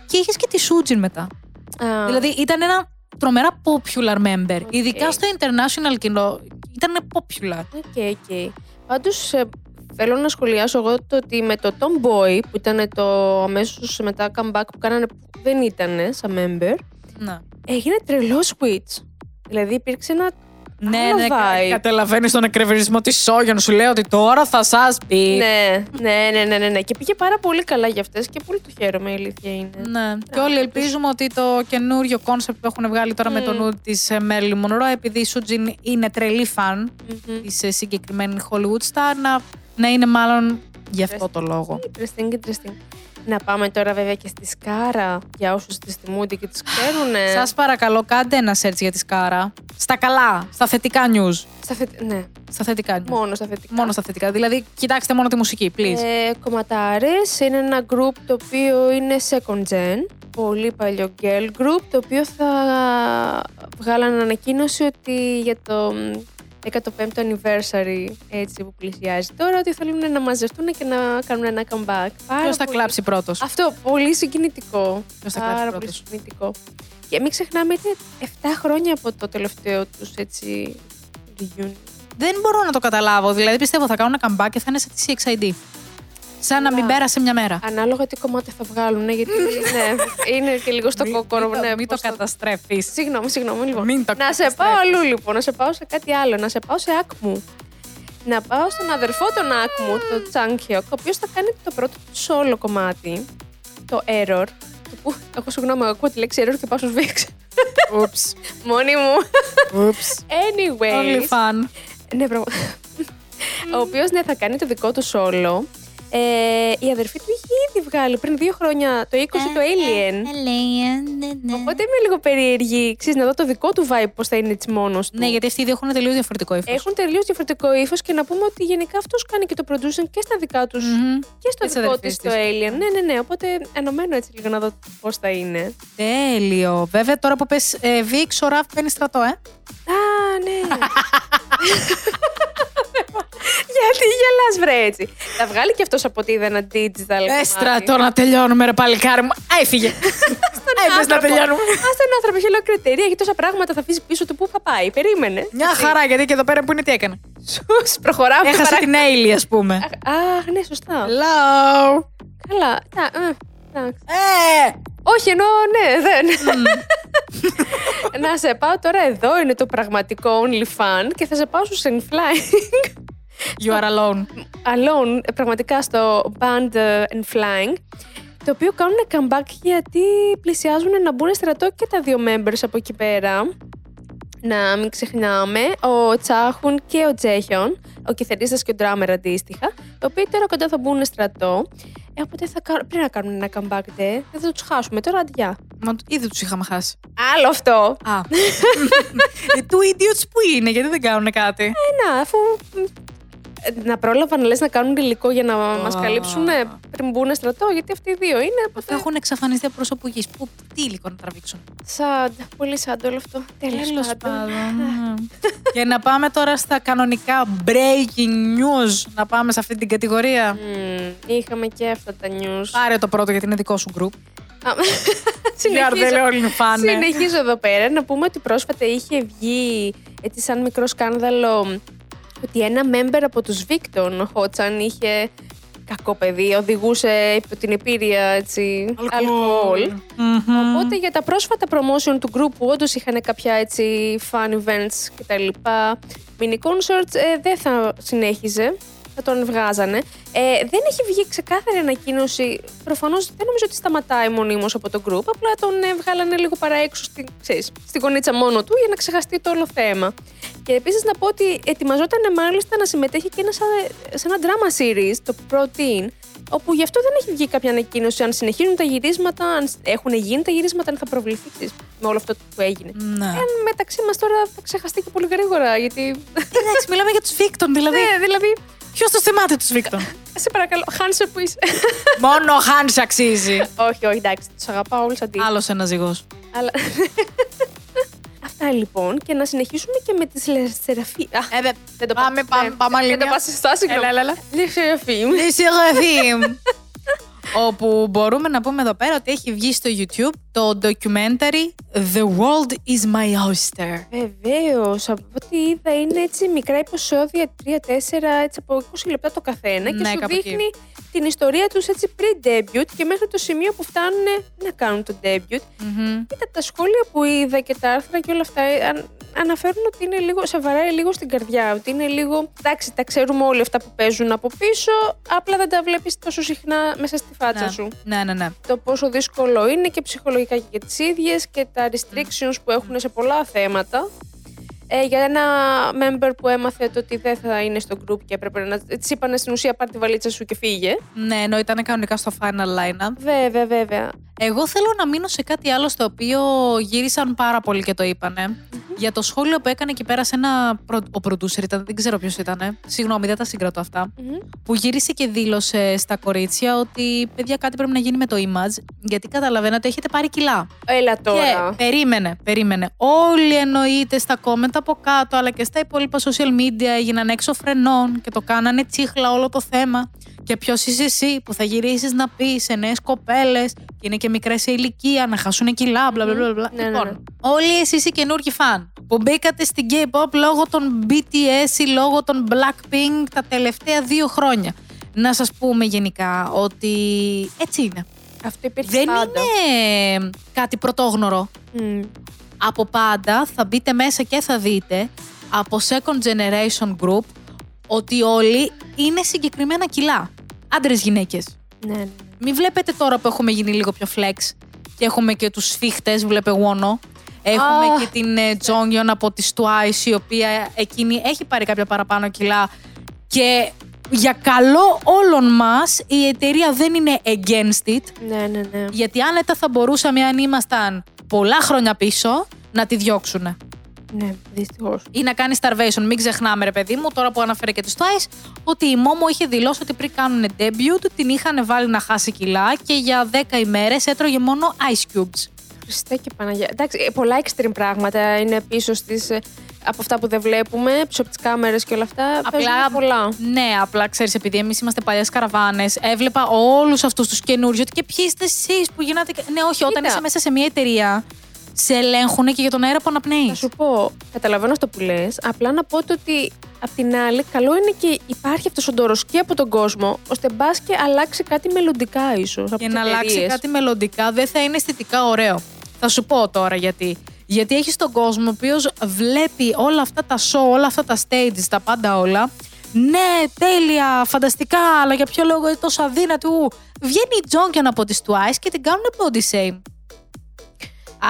Και είχες και τη Σούτζιν μετά. Α, Δηλαδή ήταν ένα τρομερά popular member. OK. Ειδικά στο international κοινό. Ήταν popular. OK, OK. Πάντως θέλω να σχολιάσω εγώ το ότι με το Tomboy που ήταν το αμέσως μετά comeback που κάνανε που δεν ήταν σαν member, Ναι. έγινε τρελός switch. Δηλαδή υπήρξε ένα. Ναι, άλλο ναι, vibe. καταλαβαίνεις τον εκνευρισμό της Σόγιον. Σου λέω ότι τώρα θα σας πει. Ναι, ναι, ναι, ναι, ναι, ναι. Και πήγε πάρα πολύ καλά για αυτές και πολύ το χαίρομαι, η αλήθεια είναι. Ναι. Και όλοι ελπίζουμε ότι το καινούριο concept που έχουν βγάλει τώρα με το nude της Marilyn Monroe, επειδή η Σούτζιν είναι τρελή φαν Μμμ. της συγκεκριμένη Hollywood star, να, να είναι μάλλον γι' αυτό το λόγο. Interesting, interesting. Να πάμε τώρα βέβαια και στη Σκάρα για όσους τη θυμούνται και τις ξέρουν. Σας παρακαλώ, κάντε ένα search για τη Σκάρα. Στα καλά, στα θετικά news. Στα θε- Ναι, Στα θετικά news. μόνο στα θετικά. Μόνο στα θετικά. Δηλαδή, κοιτάξτε μόνο τη μουσική, please. Ε, κομματάρες είναι ένα group το οποίο είναι second gen. Πολύ παλιό girl group, το οποίο θα βγάλαν ανακοίνωση ότι για το μ, 15ο anniversary έτσι που πλησιάζει τώρα, ότι θέλουν να μαζευτούν και να κάνουν ένα comeback. Πάρα Ποιος θα πολύ- κλάψει πρώτος; Αυτό, πολύ συγκινητικό. Ποιος θα Πάρα κλάψει πολύ πρώτος; συγκινητικό. Και μην ξεχνάμε, είναι 7 χρόνια από το τελευταίο τους έτσι reunion. Δεν μπορώ να το καταλάβω. Δηλαδή, πιστεύω θα κάνουν comeback και θα είναι σαν τη CXID. Σαν να μην Καλά. πέρασε μια μέρα. Ανάλογα τι κομμάτι θα βγάλουν, ναι, γιατί ναι, είναι και λίγο στο Μην- κόκορο. μην το- ναι, Μην το πώς θα- καταστρέφεις. Συγγνώμη, συγγνώμη λοιπόν. Μην το να σε καταστρέφεις. πάω αλλού λοιπόν, να σε πάω σε κάτι άλλο, να σε πάω σε άκμου. Να πάω στον αδερφό των άκμου, το Τσάνκιοκ, ο οποίος θα κάνει το πρώτο του solo κομμάτι, το Error. Το που, εγώ συγγνώμη, ακούω τη λέξη Error και πάω στους Vix. Ούψ. Μόνη μου. Ούψ. Anyway. Only fun. Ναι, πραγμα- Ο οποίος ναι, θα κάνει το δικό του solo. Ε, η αδερφή του είχε ήδη βγάλει πριν δύο χρόνια το 20 το Alien. Οπότε είμαι λίγο περίεργη. Ξέρεις, να δω το δικό του vibe πώς θα είναι έτσι μόνος του. Ναι, γιατί αυτοί οι δύο έχουν τελείως διαφορετικό ύφος. Έχουν τελείως διαφορετικό ύφος και να πούμε ότι γενικά αυτός κάνει και το producing και στα δικά τους και στο Και της δικό αδερφής της το της. Alien. Ναι, ναι, ναι. Οπότε αναμένω έτσι λίγο να δω πώς θα είναι. Τέλειο. Βέβαια, τώρα που πες ε, Βίξ, ο Ραφ μπαίνει στρατό, ε. Α, ναι. Γιατί γελάς βρε έτσι. Θα βγάλει και αυτός από ό,τι είδα ένα digital Ε, κομμάτι. στρατό να τελειώνουμε, ρε παλικάρι μου. Έφυγε. Έπες να τελειώνουμε. Α τον άνθρωπο, έχει ολόκληρη εταιρεία, έχει τόσα πράγματα θα αφήσει πίσω του. Πού θα πάει, περίμενε. Μια χαρά, γιατί και εδώ πέρα που είναι τι έκανε. Σους, προχωράω. Έχασε παρά- την Έιλι, ας πούμε. Αχ, ναι, σωστά. Hello. Καλά. Τα- ε, εντάξει. Ε! Όχι, εννοώ, ναι, δεν. Να σε πάω τώρα εδώ, είναι το πραγματικό OnlyFan και θα σε πάω στο Flying. You are alone. Alone, ε, πραγματικά στο Band ε, and Flying, το οποίο κάνουν comeback γιατί πλησιάζουν να μπουν στρατό και τα δύο members από εκεί πέρα. Να μην ξεχνάμε, ο Τσάχουν και ο Τζέχιον, ο κιθερίστας και ο drummer αντίστοιχα, οι οποίοι τώρα κοντά θα μπουν στρατό. Ε, οπότε θα κάνουν, πρέπει να κάνουν ένα comeback, δε. δεν θα τους χάσουμε τώρα, αντιά. Μα ήδη τους είχαμε χάσει. Άλλο αυτό. Α. Οι two idiots που είναι, γιατί δεν κάνουν κάτι. Ε, να, αφού μ, ε, να πρόλαβαν λες να κάνουν υλικό για να μας καλύψουν ε, πριν μπουν στρατό, γιατί αυτοί οι δύο είναι. Αφού Οπότε... έχουν εξαφανιστεί από πρόσωπο γης. Πού, τι υλικό να τραβήξουν; Σαν, πολύ σαν όλο αυτό. Τέλος, Τέλος πάντων. πάντων. Και να πάμε τώρα στα κανονικά breaking news. Να πάμε σε αυτή την κατηγορία. Μμμ, είχαμε και αυτά τα news. Πάρε το πρώτο γιατί είναι δικό σου group. Α, Γιάρδελε Συνεχίζω, όλοι φάνε. συνεχίζω εδώ πέρα να πούμε ότι πρόσφατα είχε βγει έτσι σαν μικρό σκάνδαλο ότι ένα member από τους Victon, ο Χότσαν, είχε κακό παιδί, οδηγούσε υπό την επίρρεια έτσι, αλκοόλ. Μμμ. Οπότε για τα πρόσφατα promotion του group που όντως είχαν κάποια έτσι fun events κτλ. Mini concerts ε, δεν θα συνέχιζε. Θα τον βγάζανε. Ε, δεν έχει βγει ξεκάθαρη ανακοίνωση. Προφανώς δεν νομίζω ότι σταματάει μονίμως από το group. Απλά τον ε, βγάλανε λίγο παραέξω στην, ξέρεις, στην κονίτσα μόνο του για να ξεχαστεί το όλο θέμα. Και επίσης να πω ότι ετοιμαζόταν μάλιστα να συμμετέχει και ένας, σαν- σε ένα drama series, το Pro Teen, όπου γι' αυτό δεν έχει βγει κάποια ανακοίνωση αν συνεχίζουν τα γυρίσματα, αν έχουν γίνει τα γυρίσματα, αν θα προβληθεί ξέρεις, με όλο αυτό που έγινε. Ναι. Αν μεταξύ μας τώρα θα ξεχαστεί και πολύ γρήγορα, γιατί. Εντάξει, μιλάμε για τους Victon, δηλαδή. ναι, δηλαδή. Ποιος το θυμάται τους Victon. Σε παρακαλώ, χάνσε που είσαι. Μόνο ο Χάνης αξίζει. όχι, όχι, εντάξει, τους αγαπάω όλους αντί. Άλλος ένας ζυγός. Αλλά. Αυτά λοιπόν και να συνεχίσουμε και με τις Σεραφείμ. Ε, δε- δεν το πάμε, πάω- πάμε, ναι, πάμε άλλη Δεν το μια. πάω σωστά, συγγνώμη. Έλα, έλα, έλα. Les Seraphim. Les Seraphim. Όπου μπορούμε να πούμε εδώ πέρα ότι έχει βγει στο YouTube το documentary The World is My Oyster. Βεβαίως, από ό,τι είδα είναι έτσι μικρά επεισόδια, 3-4, έτσι από 20 λεπτά το καθένα και Ναι, σου κάπου δείχνει την ιστορία τους έτσι pre-debut και μέχρι το σημείο που φτάνουν να κάνουν το debut. Μμμ. Κοίτα, τα σχόλια που είδα και τα άρθρα και όλα αυτά ε, αν- αναφέρουν ότι είναι λίγο, σε βαράει λίγο στην καρδιά. Ότι είναι λίγο. Εντάξει, τα ξέρουμε όλοι αυτά που παίζουν από πίσω, απλά δεν τα βλέπεις τόσο συχνά μέσα στη φάτσα Ναι. σου. Ναι, ναι, ναι. Το πόσο δύσκολο είναι και ψυχολογικά και για τις ίδιες και τα restrictions που έχουν σε πολλά θέματα. Ε, για ένα member που έμαθε το ότι δεν θα είναι στο group και έπρεπε να. Της είπανε στην ουσία πάρει τη βαλίτσα σου και φύγε. Ναι, ενώ ήταν κανονικά στο final lineup. Βέβαια, βέβαια. Εγώ θέλω να μείνω σε κάτι άλλο στο οποίο γύρισαν πάρα πολύ και το είπανε. Για το σχόλιο που έκανε εκεί πέρα σε ένα. προ- Ο producer ήταν, δεν ξέρω ποιος ήταν. Συγγνώμη, δεν τα συγκρατώ αυτά. Μμμ. Που γύρισε και δήλωσε στα κορίτσια ότι παιδιά κάτι πρέπει να γίνει με το image. Γιατί καταλαβαίνετε ότι έχετε πάρει κιλά. Έλα τώρα. Και περίμενε, περίμενε. Όλοι εννοείται στα comment από κάτω, αλλά και στα υπόλοιπα social media έγιναν έξω φρενών και το κάνανε τσίχλα όλο το θέμα. Και ποιος είσαι εσύ που θα γυρίσεις να πεις σε νέες κοπέλες και είναι και μικρές σε ηλικία να χάσουν κιλά, μπλα μπλα μπλα. μπλα. Ναι, ναι, λοιπόν, ναι. όλοι εσείς οι καινούργοι φαν που μπήκατε στην K-pop λόγω των BTS ή λόγω των Blackpink τα τελευταία δύο χρόνια. Να σας πούμε γενικά ότι έτσι είναι. Αυτό υπήρχε Δεν πάντα. είναι κάτι πρωτόγνωρο. Μμ. Από πάντα θα μπείτε μέσα και θα δείτε από second generation group ότι όλοι είναι συγκεκριμένα κιλά. Άντρες γυναίκες. Ναι, ναι. Μην βλέπετε τώρα που έχουμε γίνει λίγο πιο flex και έχουμε και τους σφίχτες, βλέπε Wono. Έχουμε Αχ. και την ε, Jonghyun από τη Twice, η οποία εκείνη έχει πάρει κάποια παραπάνω κιλά. Και για καλό όλων μας, η εταιρεία δεν είναι against it. Ναι, ναι, ναι. Γιατί άνετα θα μπορούσαμε, αν ήμασταν πολλά χρόνια πίσω, να τη διώξουν. Ναι, δυστυχώς. Ή να κάνεις starvation. Μην ξεχνάμε, ρε παιδί μου, τώρα που αναφέρε και τη Twice, ότι η Momo είχε δηλώσει ότι πριν κάνουν debut, την είχαν βάλει να χάσει κιλά και για 10 ημέρες έτρωγε μόνο ice cubes. Χριστέ και Παναγία. Εντάξει, ε, πολλά extreme πράγματα είναι πίσω στις, ε, από αυτά που δεν βλέπουμε, πίσω από τις κάμερες και όλα αυτά. Παίζουν πολλά. Ναι, απλά ξέρεις, επειδή εμείς είμαστε παλιές καραβάνες, έβλεπα όλους αυτούς τους καινούριους. Ότι και ποιοι είστε εσείς που γίνατε. Ναι, όχι, όταν Κοίτα. είσαι μέσα σε μια εταιρεία, σε ελέγχουν και για τον αέρα που αναπνέεις. Θα σου πω, καταλαβαίνω αυτό που λες. Απλά να πω το ότι απ' την άλλη, καλό είναι και υπάρχει αυτός ο ντόρος και από τον κόσμο, ώστε μπας και αλλάξει κάτι μελλοντικά ίσως. Και να αλλάξει κάτι μελλοντικά δεν θα είναι αισθητικά ωραίο. Θα σου πω τώρα γιατί. Γιατί έχεις τον κόσμο ο οποίος βλέπει όλα αυτά τα show, όλα αυτά τα stages, τα πάντα όλα. Ναι, τέλεια, φανταστικά, αλλά για ποιο λόγο είναι τόσο αδύνατη. Ου. Βγαίνει η Τζόγκιον από τις Twice και την κάνουν body shame.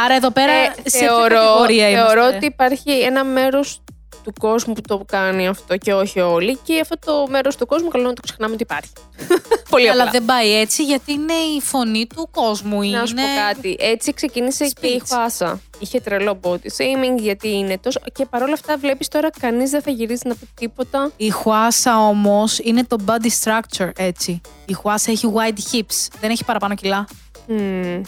Άρα εδώ πέρα Ε, σε ποια θεωρώ, κατηγορία είμαστε; θεωρώ ότι υπάρχει ένα μέρος του κόσμου που το κάνει αυτό και όχι όλοι. Και αυτό το μέρος του κόσμου, καλό να το ξεχνάμε ότι υπάρχει. Πολύ απλά. Αλλά δεν πάει έτσι γιατί είναι η φωνή του κόσμου. Να σου πω είναι... κάτι. Έτσι ξεκίνησε και η Speech. Χουάσα. Είχε τρελό body shaming γιατί είναι τόσο. Και παρόλα αυτά βλέπεις τώρα κανείς δεν θα γυρίσει να πει τίποτα. Η Χουάσα όμως είναι το body structure έτσι. Η Χουάσα έχει wide hips, δεν έχει παραπάνω κιλά. Μμμ.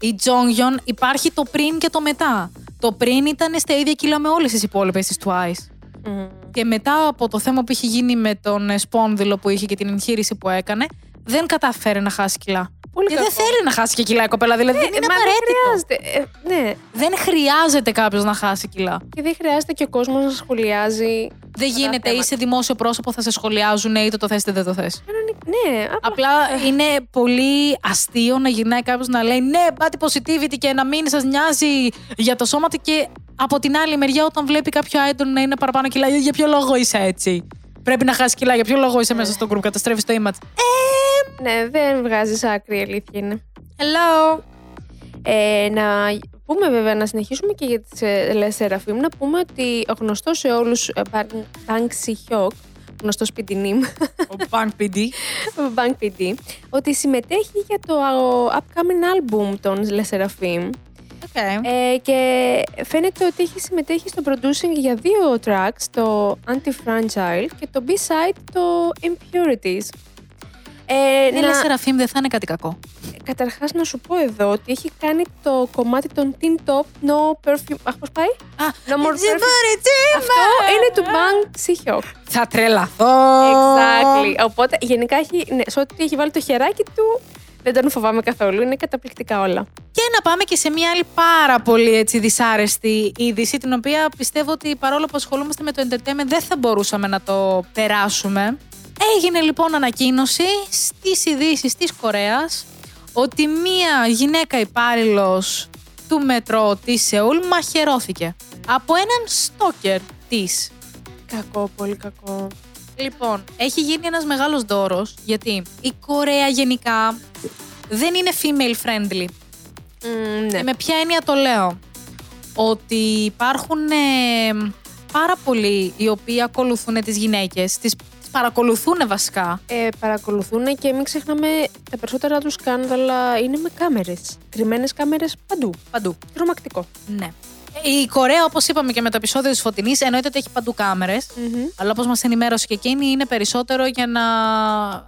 Η Jonghyun υπάρχει το πριν και το μετά. Το πριν ήταν στα ίδια κιλά με όλες τις υπόλοιπες της Twice. Μμμ. Και μετά από το θέμα που είχε γίνει με τον ε, σπόνδυλο που είχε και την εγχείρηση που έκανε, δεν κατάφερε να χάσει κιλά. Πολύ και δεν κακό. θέλει να χάσει και κιλά η κοπέλα, δηλαδή δεν είναι Μα απαραίτητο. δεν χρειάζεται. Ε, ναι. Δεν χρειάζεται κάποιος να χάσει κιλά. Και δεν χρειάζεται και ο κόσμος να σχολιάζει. Δεν αυτά τα γίνεται, θέματα. είσαι δημόσιο πρόσωπο, θα σε σχολιάζουν είτε το θες είτε δεν το θες. Κανονι- Ναι, απλά. Απλά είναι πολύ αστείο να γυρνάει κάποιος να λέει ναι, body positivity και να μην σας νοιάζει για το σώμα του και από την άλλη μεριά όταν βλέπει κάποιο idol να είναι παραπάνω κιλά, «Ε, για ποιο λόγο είσαι έτσι; Πρέπει να χάσει κιλά, για ποιο λόγο είσαι μέσα στο group, καταστρέφεις το image; Ε, Ναι, δεν βγάζεις άκρη, η αλήθεια είναι. hello. Ε, να πούμε βέβαια, να συνεχίσουμε και για τις ε, Λες Σεραφείμ, να πούμε ότι ο γνωστός σε όλους ε, Bang- Bang Si-hyuk, γνωστός PDNIM, Ο Punk PD. Bang PD, ότι συμμετέχει για το α, upcoming album των Le Seraphim Okay. ε, και φαίνεται ότι έχει συμμετέχει στο producing για δύο tracks, το Anti-Fragile και το B-side το Impurities. Ε, Δεν λες Σεραφείμ, δεν θα είναι κάτι κακό. Καταρχάς να σου πω εδώ ότι έχει κάνει το κομμάτι των Teen Top No Perfume. Αχ, πώς πάει; Α, No more perfume. Αυτό είναι του Bang Si-hyuk. Θα τρελαθώ. Exactly. Οπότε γενικά έχει, ναι, σε ό,τι έχει βάλει το χεράκι του δεν τον φοβάμαι καθόλου. Είναι καταπληκτικά όλα. Και να πάμε και σε μια άλλη πάρα πολύ έτσι δυσάρεστη είδηση, την οποία πιστεύω ότι παρόλο που ασχολούμαστε με το entertainment δεν θα μπορούσαμε να το περάσουμε. Έγινε λοιπόν ανακοίνωση στις ειδήσεις της Κορέας ότι μία γυναίκα υπάλληλος του μετρό της Σεούλ μαχαιρώθηκε από έναν στόκερ της. Κακό, πολύ κακό. Λοιπόν, έχει γίνει ένας μεγάλος δώρος γιατί η Κορέα γενικά δεν είναι female friendly. Μμ, ναι. Και με ποια έννοια το λέω; Ότι υπάρχουν ε, πάρα πολλοί οι οποίοι ακολουθούν τις γυναίκες, τις, τις παρακολουθούν βασικά. Ε, παρακολουθούν και μην ξεχνάμε τα περισσότερα τους σκάνδαλα είναι με κάμερες. Κρυμμένες κάμερες παντού. Παντού. Τρομακτικό. Ναι. Η Κορέα, όπως είπαμε και με το επεισόδιο της Φωτεινής, εννοείται ότι έχει παντού κάμερες. Μμμ. Αλλά όπως μας ενημέρωσε και εκείνη, είναι περισσότερο για να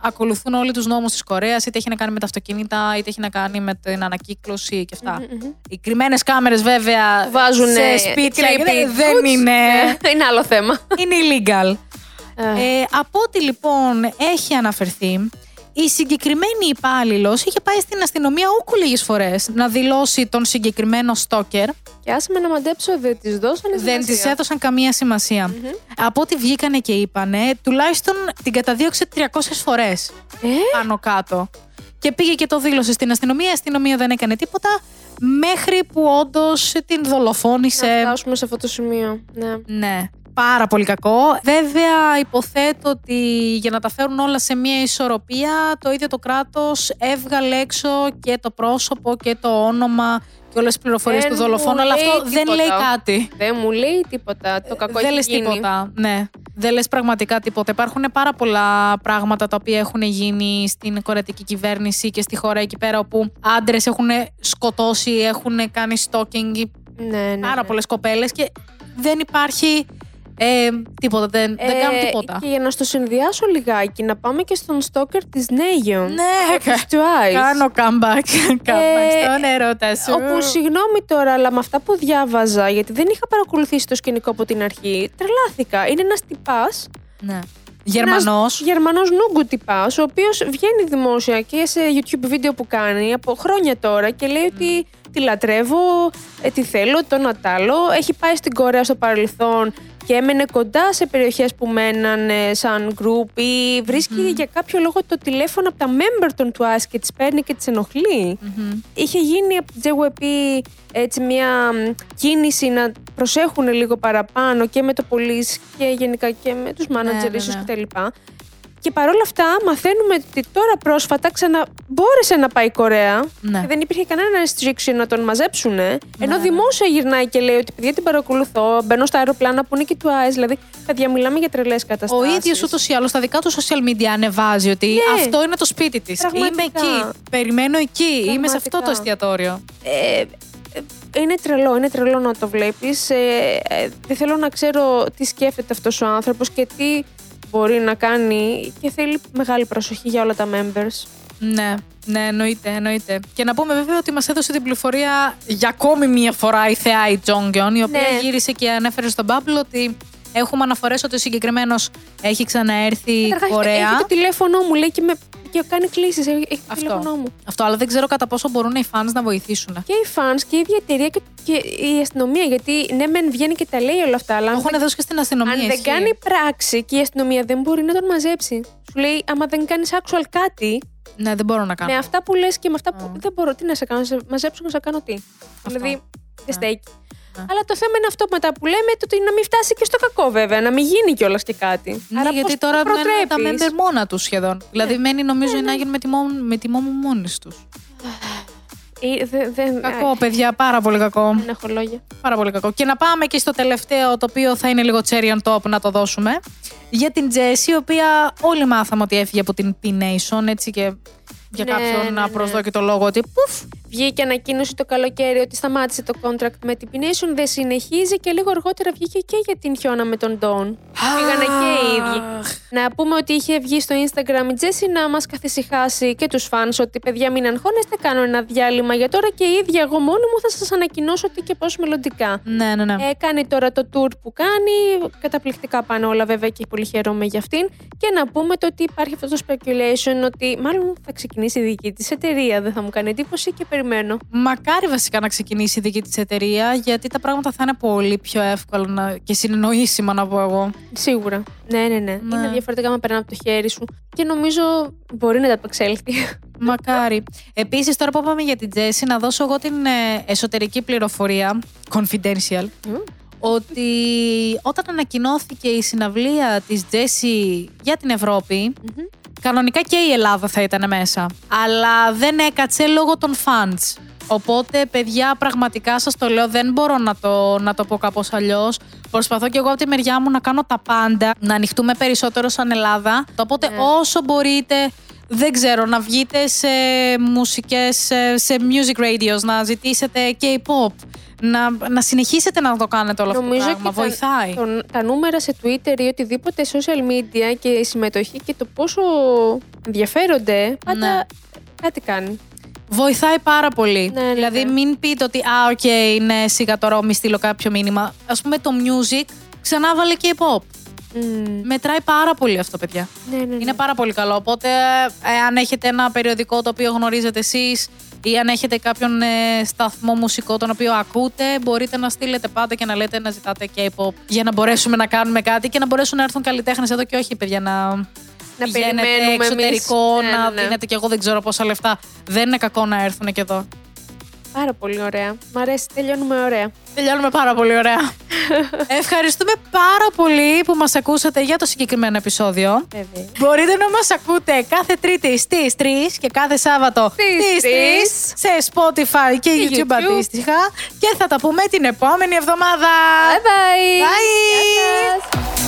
ακολουθούν όλοι τους νόμους της Κορέας, είτε έχει να κάνει με τα αυτοκίνητα, είτε έχει να κάνει με την ανακύκλωση και αυτά. Μμμ, μμμ. Οι κρυμμένες κάμερες βέβαια Βάζουν σε σπίτια creepy δεν- δεν dudes. είναι, Ε, είναι άλλο θέμα. είναι illegal. Ε, Ε, από ό,τι λοιπόν έχει αναφερθεί, η συγκεκριμένη υπάλληλος είχε πάει στην αστυνομία ούκου λίγες φορές να δηλώσει τον συγκεκριμένο στόκερ. Και άσε με να μαντέψω, δεν της δώσανε Δεν της σημασία. έδωσαν καμία σημασία. Μμμ. Από ό,τι βγήκανε και είπανε, τουλάχιστον την καταδίωξε 300 φορές Ε, πάνω κάτω. Και πήγε και το δήλωσε στην αστυνομία. Η αστυνομία δεν έκανε τίποτα. Μέχρι που όντως την να δολοφόνησε. φτάσουμε σε αυτό το σημείο. Ναι. Ναι. Πάρα πολύ κακό. Βέβαια, υποθέτω ότι για να τα φέρουν όλα σε μια ισορροπία, το ίδιο το κράτος έβγαλε έξω και το πρόσωπο και το όνομα και όλες τις πληροφορίες Δεν του δολοφόνου, μου αλλά λέει αυτό δεν τίποτα. λέει κάτι. Δεν μου λέει τίποτα. Το κακό δεν έχει λες γίνει. τίποτα. Ναι. Δεν λες πραγματικά τίποτα. Υπάρχουν πάρα πολλά πράγματα τα οποία έχουν γίνει στην κορετική κυβέρνηση και στη χώρα εκεί πέρα όπου άντρες έχουν σκοτώσει, έχουν κάνει stalking Ναι, ναι, πάρα ναι. πολλές κοπέλες και δεν υπάρχει ε, τίποτα. Δεν, δεν Ε, κάνουν τίποτα. Και για να στο συνδυάσω λιγάκι, να πάμε και στον στόκερ της Νέγιον. Ναι, Της Twice. κάνω comeback. comeback στον ερώτα σου. Όπου συγγνώμη τώρα, αλλά με αυτά που διάβαζα, γιατί δεν είχα παρακολουθήσει το σκηνικό από την αρχή, τρελάθηκα. Είναι ένας τυπάς. Ναι. Γερμανός. Γερμανός νούγκου τυπάς, ο οποίος βγαίνει δημόσια και σε YouTube βίντεο που κάνει από χρόνια τώρα και λέει ότι τη λατρεύω, ε, τη θέλω, τον ατάλω. Έχει πάει στην Κορέα στο παρελθόν και έμενε κοντά σε περιοχές που μέναν σαν group ή βρισκει για κάποιο λόγο το τηλέφωνο από τα member των Twice και τις παίρνει και τις ενοχλει Μμμ. Είχε γίνει από την JYP έτσι μια μ, κίνηση να προσέχουν λίγο παραπάνω και με το police και γενικά και με τους managers ναι, ίσως ναι. κτλ. Και παρόλα αυτά μαθαίνουμε ότι τώρα πρόσφατα ξανα μπόρεσε να πάει η Κορέα Ναι. και δεν υπήρχε κανένα restriction να τον μαζέψουν. Ενώ ναι. δημόσια γυρνάει και λέει ότι παιδιά την παρακολουθώ, μπαίνω στα αεροπλάνα που είναι και του Twice. Δηλαδή, παιδιά, μιλάμε για τρελές Ο καταστάσεις. ίδιος ούτως ή άλλως στα δικά του social media ανεβάζει ότι Ναι. αυτό είναι το σπίτι της. Είμαι Πραγματικά. εκεί. Περιμένω εκεί. Είμαι σε αυτό το Πραγματικά. εστιατόριο. Ε, ε, είναι τρελό, είναι τρελό να το βλέπεις. Ε, ε, δεν θέλω να ξέρω τι σκέφτεται αυτός ο άνθρωπος και τι μπορεί να κάνει και θέλει μεγάλη προσοχή για όλα τα members. Ναι, ναι, εννοείται, εννοείται. Και να πούμε βέβαια ότι μας έδωσε την πληροφορία για ακόμη μία φορά η θεά η Τζόγκιον, η οποία Ναι. γύρισε και ανέφερε στον Bubble ότι έχουμε αναφορές ότι ο συγκεκριμένος έχει ξαναέρθει Καταρχάς, Κορέα. Έχει το τηλέφωνο μου, λέει και, με, και κάνει κλήσεις, έχει, έχει το Αυτό. τηλέφωνο μου. Αυτό, αλλά δεν ξέρω κατά πόσο μπορούν οι fans να βοηθήσουν. Και οι fans και η ίδια εταιρεία και, και η αστυνομία, γιατί ναι μεν βγαίνει και τα λέει όλα αυτά, αλλά Το αν έχουν δεν, δώσει και στην αστυνομία. αν δεν ισχύει. κάνει πράξη και η αστυνομία δεν μπορεί να τον μαζέψει. Σου λέει, άμα δεν κάνεις actual κάτι, Ναι, δεν μπορώ να κάνω. Με αυτά που λες και με αυτά που Α. δεν μπορώ, τι να σε κάνω, να σε μαζέψω να σε κάνω τι. Δηλαδή, δεν Ναι. στέκει. Ναι. Αλλά το θέμα είναι αυτό μετά που λέμε, το ότι να μην φτάσει και στο κακό βέβαια, να μην γίνει κιόλας και κάτι. Ναι, Άρα γιατί πώς τώρα το μένουν τα προτρέπεις; Ναι. member μόνα τους σχεδόν. Δηλαδή, μένει νομίζω η Νάγιν με τη μόνη, με τη μόνη μόνης τους. Ε, δε- δεν- Κακό, παιδιά, πάρα πολύ κακό. Δεν έχω λόγια. Πάρα πολύ κακό. Και να πάμε και στο τελευταίο, το οποίο θα είναι λίγο cherry on top να το δώσουμε. Για την Jessie, η οποία όλοι μάθαμε ότι έφυγε από την P-Nation, έτσι και για Ναι, κάποιον ναι, ναι. απροσδόκητο λόγο ότι πουφ, Βγήκε ανακοίνωση το καλοκαίρι ότι σταμάτησε το contract με την Pination, δεν συνεχίζει και λίγο αργότερα βγήκε και για την Χιώνα με τον Don. Πήγανε και οι ίδιοι. Να πούμε ότι είχε βγει στο Instagram η Τζέσι να μας καθησυχάσει και τους fans ότι παιδιά μην αγχώνεστε, κάνω ένα διάλειμμα για τώρα και η ίδια εγώ μόνη μου θα σας ανακοινώσω τι και πώς μελλοντικά. Ναι, ναι, ναι. Ε, κάνει τώρα το tour που κάνει. Καταπληκτικά πάνε όλα βέβαια και πολύ χαίρομαι για αυτήν. Και να πούμε το ότι υπάρχει αυτό το speculation ότι μάλλον θα ξεκινήσει η δική της εταιρεία. Δεν θα μου κάνει εντύπωση και περιμένω. Μακάρι βασικά να ξεκινήσει η δική της εταιρεία, γιατί τα πράγματα θα είναι πολύ πιο εύκολα να... και συνεννοήσιμα, να πω εγώ. Σίγουρα. Ναι, ναι, ναι. Ναι. Είναι διαφορετικά να περνά από το χέρι σου. Και νομίζω μπορεί να τα απεξέλθει. Μακάρι. Επίσης, τώρα που είπαμε για την Τζέσι, να δώσω εγώ την ε, εσωτερική πληροφορία, confidential, ότι όταν ανακοινώθηκε η συναυλία της Τζέσι για την Ευρωπη κανονικά και η Ελλάδα θα ήταν μέσα. Αλλά δεν έκατσε λόγω των fans. Οπότε, παιδιά, πραγματικά σας το λέω, δεν μπορώ να το, να το πω κάπως αλλιώς. Προσπαθώ και εγώ από τη μεριά μου να κάνω τα πάντα, να ανοιχτούμε περισσότερο σαν Ελλάδα. Οπότε, Ναι. όσο μπορείτε, δεν ξέρω, να βγείτε σε μουσικές, σε, σε music radios, να ζητήσετε K-pop, να, να συνεχίσετε να το κάνετε όλο αυτό το Νομίζω πράγμα. και τα- Βοηθάει. τον- τα νούμερα σε Twitter ή οτιδήποτε social media και η συμμετοχή και το πόσο ενδιαφέρονται, πάντα Ναι. κάτι κάνει. Βοηθάει πάρα πολύ. Ναι, ναι, δηλαδή, ναι. μην πείτε ότι, Α, οκ, ναι, σιγά τώρα μη στείλω κάποιο μήνυμα. Ας πούμε, το music ξανά βάλε K-pop. Μμμ. Μετράει πάρα πολύ αυτό, παιδιά. Ναι, ναι, ναι. Είναι πάρα πολύ καλό. Οπότε, ε, αν έχετε ένα περιοδικό το οποίο γνωρίζετε εσείς ή αν έχετε κάποιον ε, σταθμό μουσικό τον οποίο ακούτε, μπορείτε να στείλετε πάντα και να λέτε να ζητάτε K-pop για να μπορέσουμε να κάνουμε κάτι και να μπορέσουν να έρθουν καλλιτέχνες εδώ και όχι, παιδιά, να. Να πηγαίνετε περιμένουμε εξωτερικό, εμείς. Ναι, να ναι, ναι. δίνετε και εγώ δεν ξέρω πόσα λεφτά. Δεν είναι κακό να έρθουν και εδώ. Πάρα πολύ ωραία. Μ' αρέσει, τελειώνουμε ωραία. Τελειώνουμε πάρα πολύ ωραία. Ευχαριστούμε πάρα πολύ που μας ακούσατε για το συγκεκριμένο επεισόδιο. Βέβαια. Μπορείτε να μας ακούτε κάθε Τρίτη στις 3 και κάθε Σάββατο Στις στις 3 σε Spotify και Και YouTube, YouTube. αντίστοιχα. Και θα τα πούμε την επόμενη εβδομάδα. Bye bye! Bye!